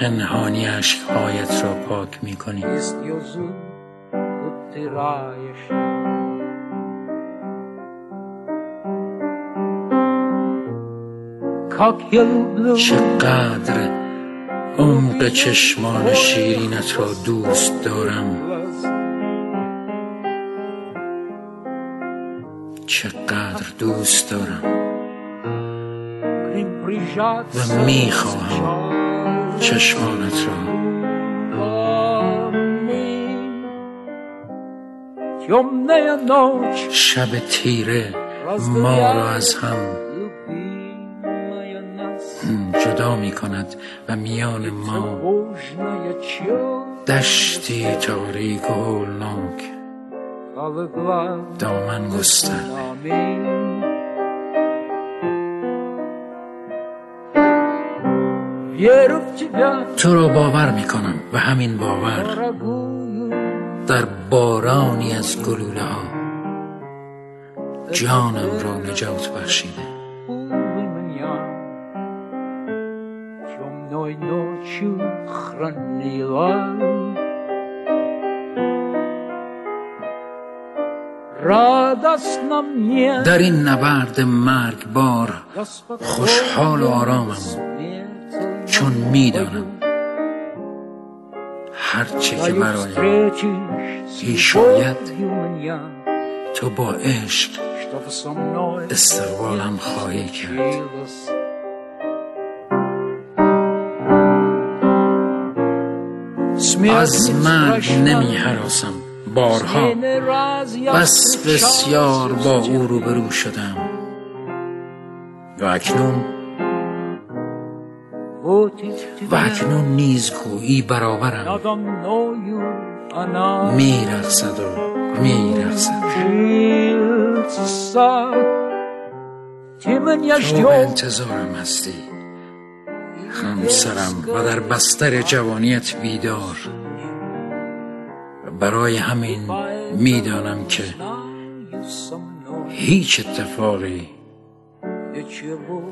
پنهانی عشقهایت را پاک می کنی چقدر عمق چشمان شیرینت را دوست دارم. چقدر دوست دارم. و می‌خواهم چشمانت را. شب تیره ما را از هم جدا می کند و میان ما دشتی تاریک و هولناک. دامن گسترده. تو را باور می کنم و همین باور در بارانی از گلوله ها جانم را نجات بخشیده. در این نبرد مرگ بار خوشحال و آرامم. چون می‌دانم. هرچه که مرا پیش تو با عشق استقبالم خواهی کرد. از مرگ نمی حراسم بارها. بس بسیار با او روبرو شدم. و اکنون و اکنون نیز گویی برابرم. میرخصد و میرخصد تو انتظارم هستی. همسرم و در بستر جوانیت بیدار. برای همین می‌دانم که هیچ اتفاقی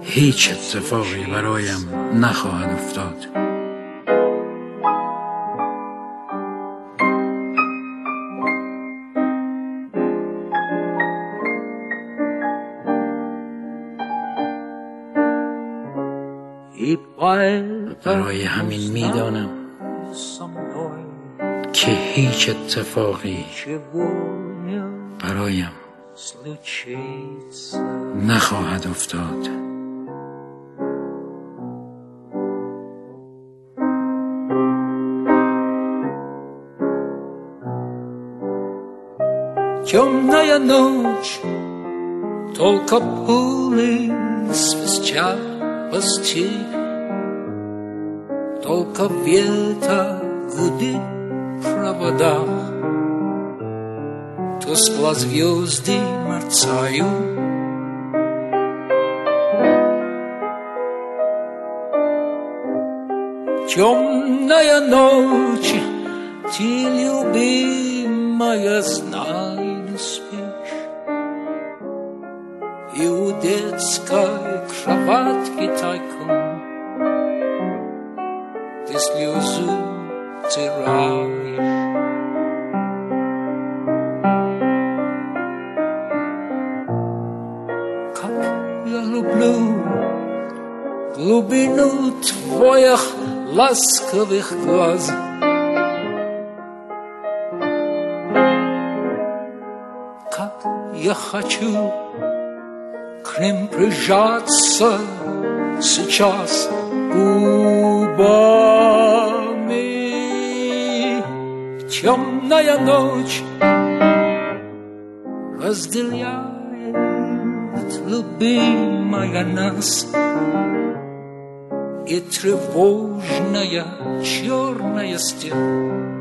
هیچ اتفاقی برایم نخواهد افتاد. برای همین می‌دانم که هیچ اتفاقی برایم نخواهد افتاد Темная ночь, только пули свистят по степи, Только ветер гудит в проводах, Тускло звезды мерцают, Темная ночь, ты, любимая, знай, не спишь. И у детской кроватки ласковых глаз. Как я хочу к ним прижаться сейчас губами. Темная ночь разделяет любимая нас и тревожная черная стена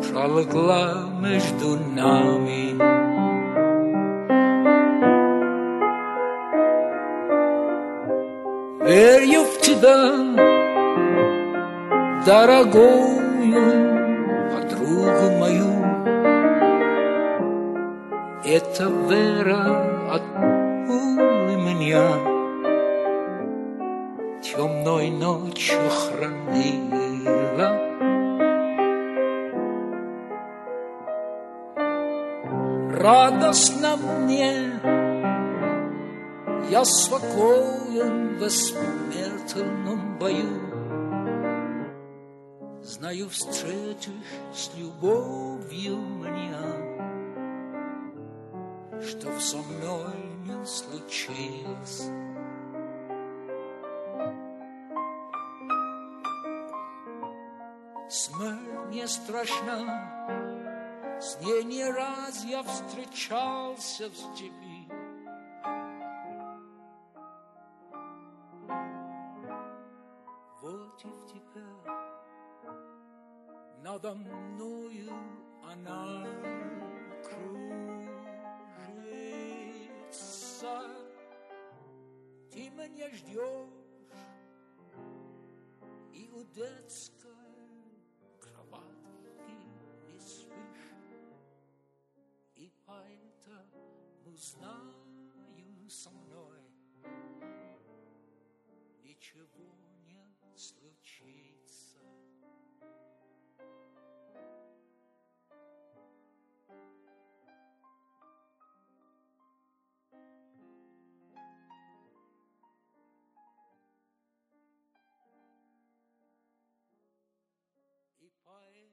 пролегла между нами. Верю в тебя, дорогую подругу мою. Эта вера от меня темной ночью хранила. Радостно мне, я спокоен в смертельном бою. Знаю, встретишь с любовью меня, что со мной не случилось. Смерть не страшна, с ней не раз я встречался в степи. Вот и в тебя надо мною она кружится. Ты меня ждешь и у детской знаю со мной. Ничего не случится. И поэт